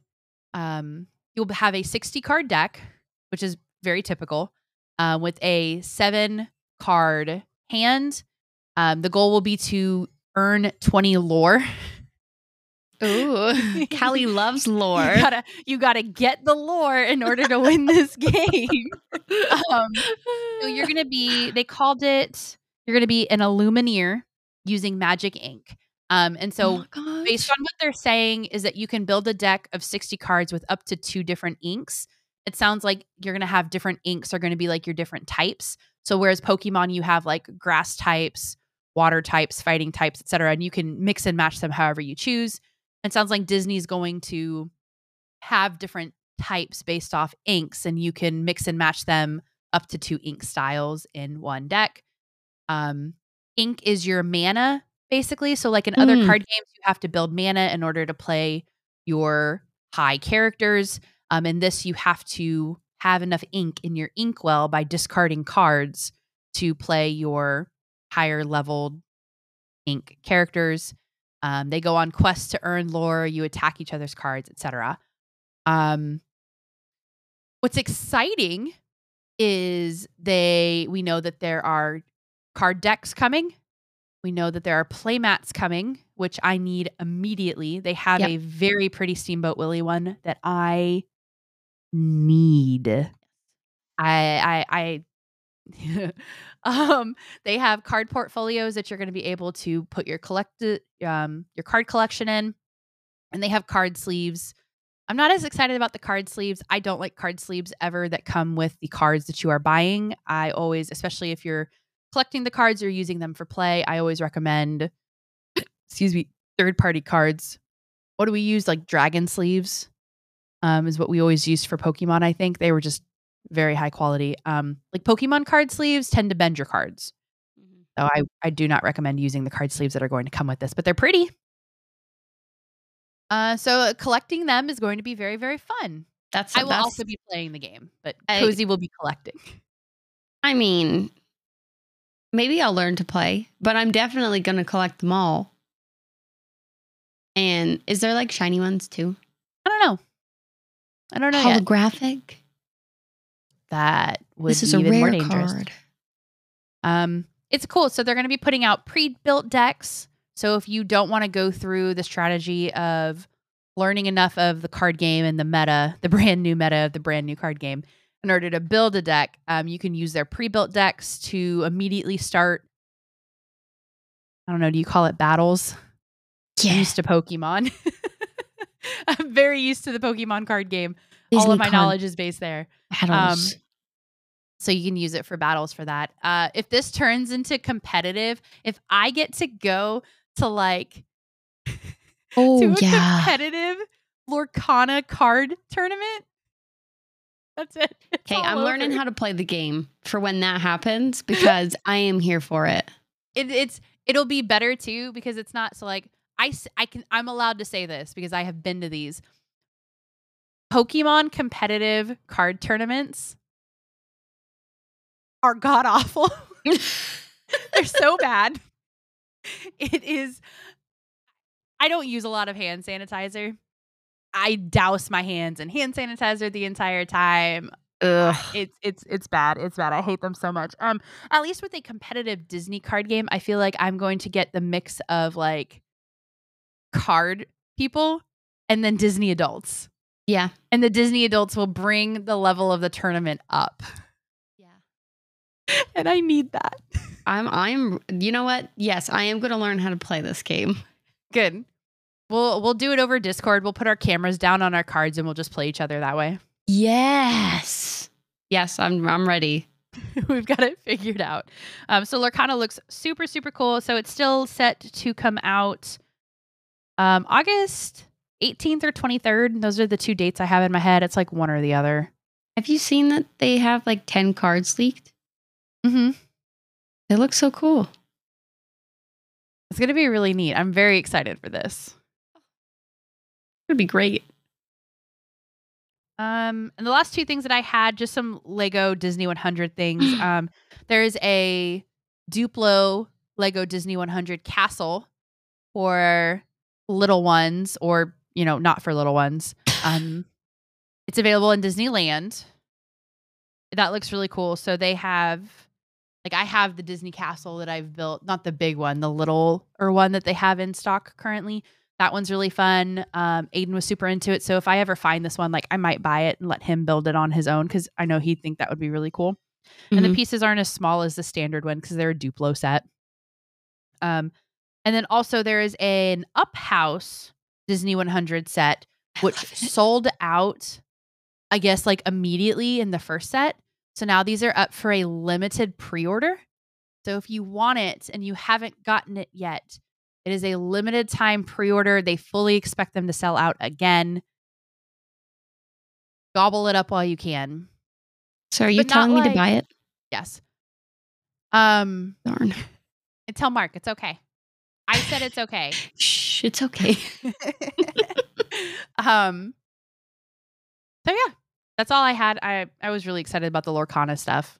um, you'll have a 60 card deck, which is very typical, uh, with a seven card hand. Um, the goal will be to earn 20 lore. Ooh, Callie loves lore. You gotta you gotta get the lore in order to win this game. um, so you're to be, they called it, you're to be an Illumineer using magic ink. Um, and so, Oh based on what they're saying, is that you can build a deck of 60 cards with up to two different inks. It sounds like you're going to have different inks are going to be like your different types. So, whereas Pokemon, you have like grass types, water types, fighting types, etc., and you can mix and match them however you choose. It sounds like Disney's going to have different types based off inks, and you can mix and match them up to two ink styles in one deck. Um, ink is your mana, basically. So, like in other Mm. card games, you have to build mana in order to play your high characters. Um, in this, you have to have enough ink in your inkwell by discarding cards to play your higher leveled ink characters. Um, they go on quests to earn lore. You attack each other's cards, etc. Um, what's exciting is they we know that there are card decks coming. We know that there are playmats coming, which I need immediately. They have Yep. a very pretty Steamboat Willie one that I need. I I I um they have card portfolios that you're going to be able to put your collected um your card collection in and they have card sleeves. I'm not as excited about the card sleeves. I don't like card sleeves ever that come with the cards that you are buying. I always especially if you're collecting the cards or using them for play, I always recommend excuse me, third party cards. What do we use like dragon sleeves? Um is what we always used for Pokemon, I think. They were just very high quality. Um, like Pokemon card sleeves tend to bend your cards. So I, I do not recommend using the card sleeves that are going to come with this, but they're pretty. Uh, so collecting them is going to be very, very fun. That's I will also be playing the game, but I- Cozy will be collecting. I mean, maybe I'll learn to play, but I'm definitely going to collect them all. And is there like shiny ones too? I don't know. I don't know yet. Holographic? That would This is a rare dangerous. card. Um, it's cool. So they're going to be putting out pre-built decks. So if you don't want to go through the strategy of learning enough of the card game and the meta, the brand new meta of the brand new card game, in order to build a deck, um, you can use their pre-built decks to immediately start. I don't know. Do you call it battles? I'm Yeah. used to Pokemon. I'm very used to the Pokemon card game. All of my knowledge is based there battles. so you can use it for battles for that. Uh, if this turns into competitive, if I get to go to like oh, to a yeah. competitive Lorcana card tournament, that's it. Okay, I'm learning how to play the game for when that happens because I am here for it. It, it's it'll be better too because it's not so like I I can I'm allowed to say this because I have been to these Pokemon competitive card tournaments are god awful. They're so bad. It is. I don't use a lot of hand sanitizer. I douse my hands in hand sanitizer the entire time. Ugh. It's it's it's bad. It's bad. I hate them so much. Um, at least with a competitive Disney card game, I feel like I'm going to get the mix of like card people and then Disney adults, Yeah. and the Disney adults will bring the level of the tournament up, Yeah. and I need that. I'm I'm you know what? Yes, I am going to learn how to play this game. Good. We'll we'll do it over Discord. We'll put our cameras down on our cards and we'll just play each other that way. Yes. Yes, I'm I'm ready. We've got it figured out. Um, so Lorcana looks super super cool. So it's still set to come out um, August 18th or 23rd. Those are the two dates I have in my head. It's like one or the other. Have you seen that they have like 10 cards leaked? Mm-hmm. They look so cool. It's gonna be really neat. I'm very excited for this. It'd be great. Um, and the last two things that I had, just some Lego Disney 100 things. um, there's a Duplo Lego Disney 100 castle for little ones, or you know, not for little ones. Um, it's available in Disneyland. That looks really cool. So they have, like, I have the Disney castle that I've built, not the big one, the little or one that they have in stock currently. That one's really fun. Um, Aiden was super into it. So if I ever find this one, like I might buy it and let him build it on his own because I know he'd think that would be really cool. And the Mhm. pieces aren't as small as the standard one because they're a Duplo set. Um, and then also there is an Up House Disney 100 set, which sold out, I guess, like immediately in the first set. So now these are up for a limited pre order. So if you want it and you haven't gotten it yet, it is a limited time pre order. They fully expect them to sell out again. Gobble it up while you can. So are you But telling me to buy it? Yes. Um, Darn. tell Mark it's okay. I said it's okay. Shh, it's okay. um so yeah that's all i had i i was really excited about the lorcana stuff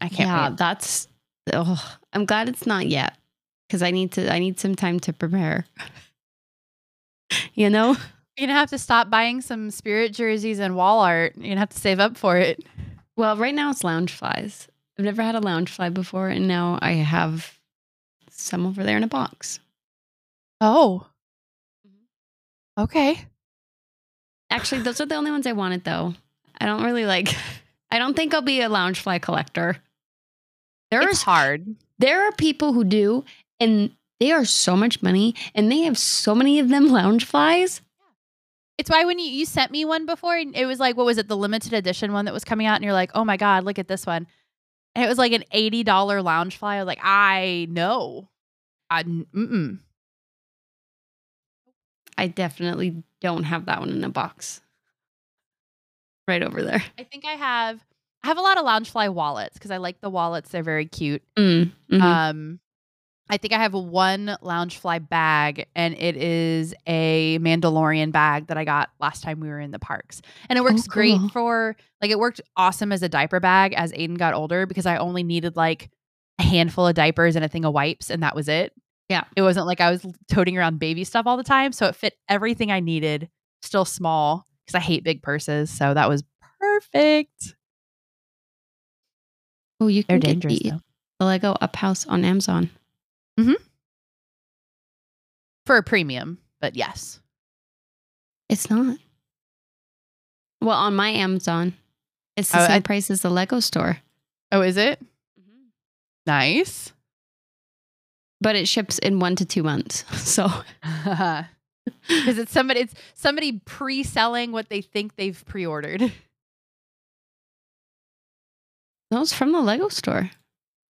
i can't yeah, wait that's. Oh, I'm glad it's not yet because I need to. I need some time to prepare. you know. you're gonna have to stop buying some spirit jerseys and wall art you're gonna have to save up for it Well, right now it's Loungeflies. I've never had a Loungefly before, and now I have some over there in a box. oh mm-hmm. okay Actually, those are the only ones I wanted, though. I don't really like. I don't think I'll be a Loungefly collector. There it's hard there are people who do, and they are so much money, and they have so many of them Loungeflies. it's why when you you sent me one before and it was like what was it the limited edition one that was coming out and you're like oh my god look at this one and it was like an $80 Loungefly i was like i know i mm-mm. I definitely don't have that one in a box. Right over there. I think I have I have a lot of Loungefly wallets because I like the wallets. They're very cute. Mm, mhm. Um I think I have one Loungefly bag and it is a Mandalorian bag that I got last time we were in the parks. And it oh, works Oh, great for like it worked awesome as a diaper bag as Aiden got older because I only needed like a handful of diapers and a thing of wipes and that was it. Yeah. It wasn't like I was toting around baby stuff all the time, so it fit everything I needed, still small because I hate big purses. So that was perfect. oh, you They're can get dangerous the, though. the Lego Up House on Amazon. For a premium, but yes. It's not. Well, on my Amazon, it's the Oh, same I- price as the Lego store, Oh, is it? Mm-hmm. Nice. but it ships in one to two months. So Because it's somebody it's somebody pre-selling what they think they've pre-ordered. that was from the Lego store.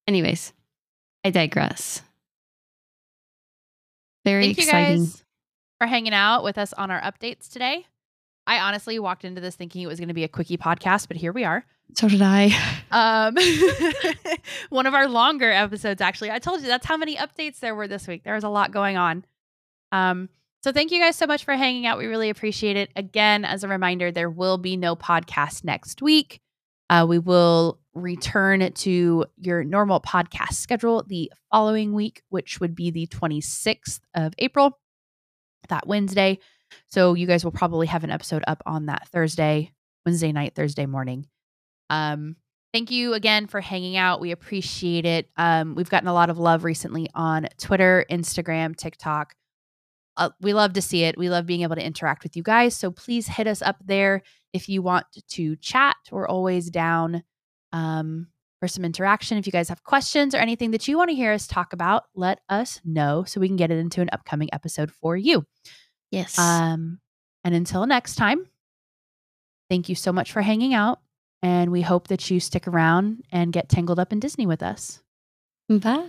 Anyways, I digress. Very Thank exciting. you guys for hanging out with us on our updates today. I honestly walked into this thinking it was going to be a quickie podcast, but here we are. So did I. Um, one of our longer episodes, actually. I told you that's how many updates there were this week. There was a lot going on. Um, so thank you guys so much for hanging out. We really appreciate it. Again, as a reminder, there will be no podcast next week. Uh, we will return to your normal podcast schedule the following week, which would be the 26th of April, that Wednesday. So you guys will probably have an episode up on that Thursday, Wednesday night, Thursday morning. Um, thank you again for hanging out. We appreciate it. Um, we've gotten a lot of love recently on Twitter, Instagram, TikTok. Uh, we love to see it. We love being able to interact with you guys. So please hit us up there if you want to chat. We're always down um, for some interaction. If you guys have questions or anything that you want to hear us talk about, let us know so we can get it into an upcoming episode for you. Yes. Um, and until next time, thank you so much for hanging out. And we hope that you stick around and get tangled up in Disney with us. Bye.